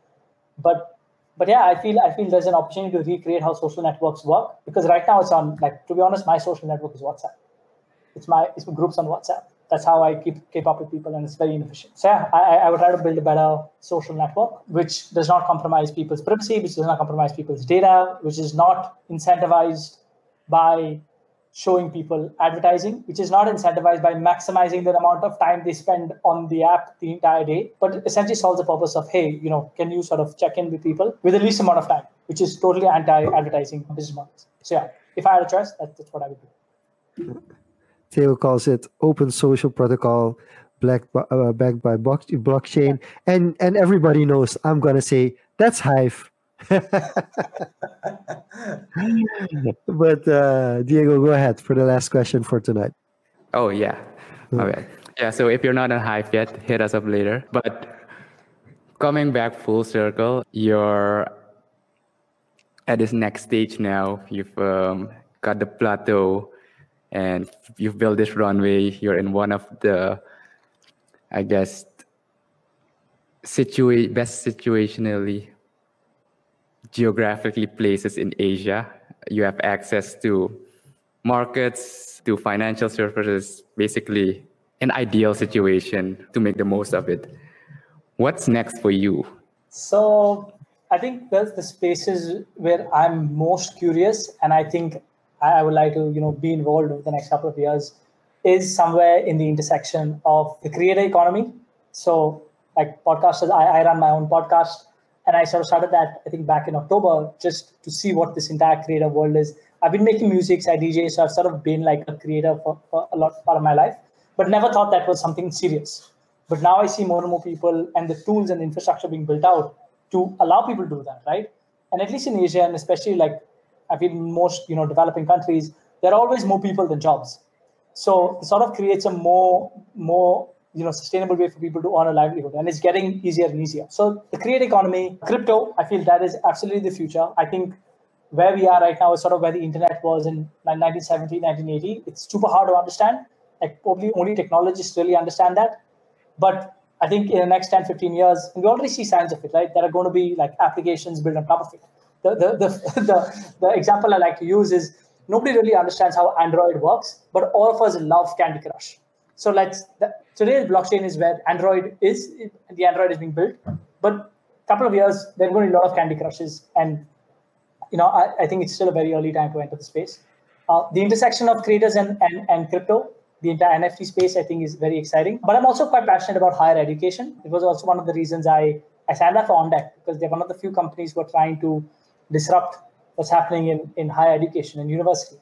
but, but yeah, I feel, I feel there's an opportunity to recreate how social networks work because right now it's on like, to be honest, my social network is WhatsApp. It's my, it's my groups on WhatsApp that's how I keep keep up with people, and it's very inefficient. So yeah, I, I would try to build a better social network which does not compromise people's privacy, which does not compromise people's data, which is not incentivized by showing people advertising, which is not incentivized by maximizing the amount of time they spend on the app the entire day, but essentially solves the purpose of, hey, you know, can you sort of check in with people with the least amount of time, which is totally anti-advertising business models. So yeah, if I had a choice, that's, that's what I would do. Theo calls it open social protocol backed by, uh, backed by blockchain. And, and everybody knows I'm going to say that's Hive. but uh, Diego, go ahead for the last question for tonight. Oh, yeah. Okay. Yeah, so if you're not on Hive yet, hit us up later. But coming back full circle, you're at this next stage now. You've um, got the plateau and you've built this runway. You're in one of the, I guess, situa- best situationally, geographically places in Asia. You have access to markets, to financial services, basically an ideal situation to make the most of it. What's next for you? So I think that's the spaces where I'm most curious, and I think I would like to, you know, be involved over the next couple of years is somewhere in the intersection of the creator economy. So, like podcasters, I, I run my own podcast, and I sort of started that I think back in October just to see what this entire creator world is. I've been making music, I DJ, so I've sort of been like a creator for, for a lot part of my life, but never thought that was something serious. But now I see more and more people and the tools and infrastructure being built out to allow people to do that, right? And at least in Asia, and especially like I feel most you know developing countries, there are always more people than jobs. So it sort of creates a more more you know sustainable way for people to earn a livelihood, and it's getting easier and easier. So the create economy, crypto, I feel that is absolutely the future. I think where we are right now is sort of where the internet was in 1970, 1980. It's super hard to understand. Like probably only technologists really understand that. But I think in the next 10, 15 years, we already see signs of it, right? There are going to be like applications built on top of it the, the, the, the, the example I like to use is nobody really understands how Android works, but all of us love Candy Crush. So let's the, today's blockchain is where Android is the Android is being built, but a couple of years there are going to be a lot of Candy Crushes, and you know I, I think it's still a very early time to enter the space. Uh, the intersection of creators and, and and crypto, the entire NFT space, I think is very exciting. But I'm also quite passionate about higher education. It was also one of the reasons I I signed up for OnDeck because they're one of the few companies who are trying to disrupt what's happening in, in higher education and university.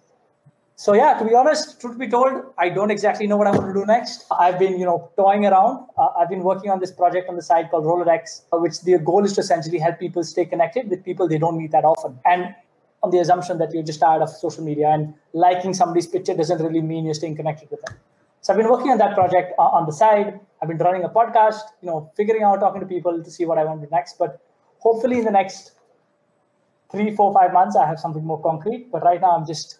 So yeah, to be honest, truth be told, I don't exactly know what I'm going to do next. I've been, you know, toying around. Uh, I've been working on this project on the side called Rolodex, uh, which the goal is to essentially help people stay connected with people they don't meet that often. And on the assumption that you're just tired of social media and liking somebody's picture doesn't really mean you're staying connected with them. So I've been working on that project on the side. I've been running a podcast, you know, figuring out, talking to people to see what I want to do next. But hopefully in the next three, four, five months, I have something more concrete. But right now I'm just,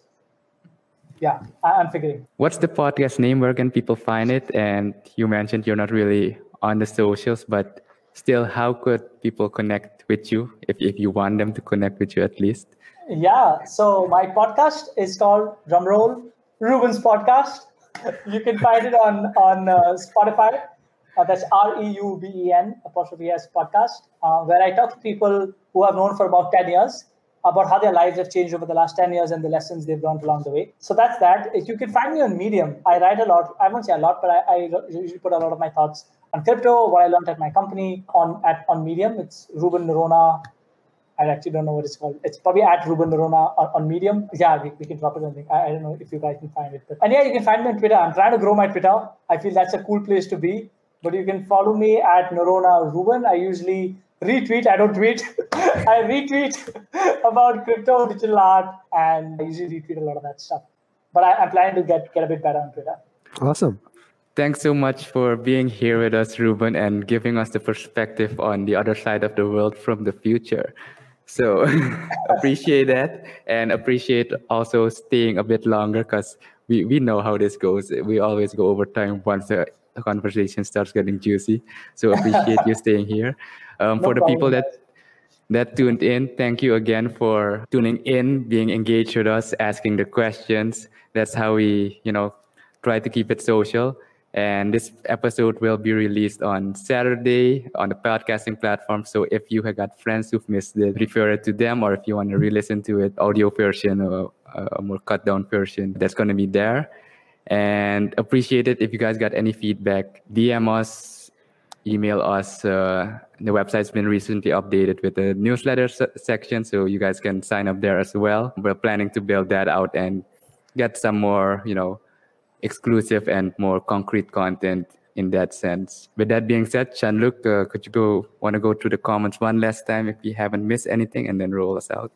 yeah, I'm figuring. What's the podcast name? Where can people find it? And you mentioned you're not really on the socials, but still, how could people connect with you if, if you want them to connect with you at least? Yeah. So my podcast is called Drumroll Reuben's Podcast you can find it on on uh, Spotify. Uh, that's R E U B E N apostrophe S podcast, uh, where I talk to people who I've known for about 10 years about how their lives have changed over the last 10 years and the lessons they've learned along the way. So that's that. If you can find me on Medium, I write a lot. I won't say a lot, but I, I usually put a lot of my thoughts on crypto, what I learned at my company on at on Medium. It's Reuben Noronha I actually don't know what it's called. It's probably at Reuben Noronha on, on Medium. Yeah, we, we can drop it on I, I don't know if you guys can find it. But, and yeah, you can find me on Twitter. I'm trying to grow my Twitter. I feel that's a cool place to be. But you can follow me at Noronha Reuben. I usually retweet. I don't tweet. I retweet about crypto, digital art, and I usually retweet a lot of that stuff. But I, I'm planning to get get a bit better on Twitter. Awesome. Thanks so much for being here with us, Reuben, and giving us the perspective on the other side of the world from the future. So appreciate that and appreciate also staying a bit longer because we, we know how this goes. We always go over time once the conversation starts getting juicy. So appreciate you staying here. Um, no for the problem. people that that tuned in, thank you again for tuning in, being engaged with us, asking the questions. That's how we, you know, try to keep it social. And this episode will be released on Saturday on the podcasting platform. So if you have got friends who've missed it, refer it to them, or if you want to re-listen to it, audio version or a more cut down version, that's going to be there. And appreciate it if you guys got any feedback. DM us, email us. Uh, the website's been recently updated with a newsletter se- section, so you guys can sign up there as well. We're planning to build that out and get some more, you know, exclusive and more concrete content in that sense. With that being said, Jean-Luc, uh, could you go want to go through the comments one last time if we haven't missed anything and then roll us out?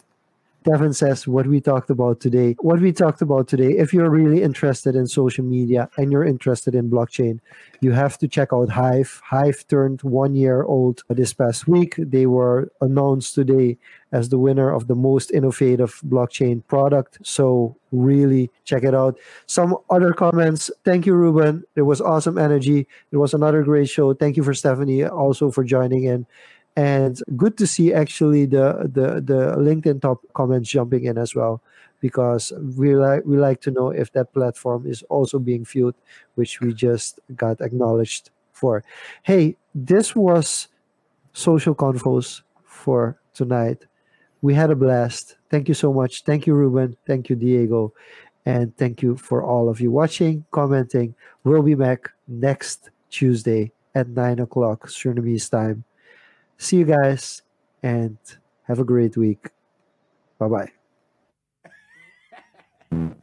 Devin says what we talked about today. What we talked about today, if you're really interested in social media and you're interested in blockchain, you have to check out Hive. Hive turned one year old this past week. They were announced today as the winner of the most innovative blockchain product. So, really check it out. Some other comments. Thank you, Reuben. It was awesome energy. It was another great show. Thank you for Stephanie also for joining in and good to see actually the the the linkedin top comments jumping in as well because we like we like to know if that platform is also being viewed which we just got acknowledged for. Hey this was social convos for tonight. We had a blast. Thank you so much. Thank you reuben. Thank you diego. And thank you for all of you watching commenting. We'll be back next tuesday at 9 o'clock Surinamese time See you guys and have a great week. Bye bye.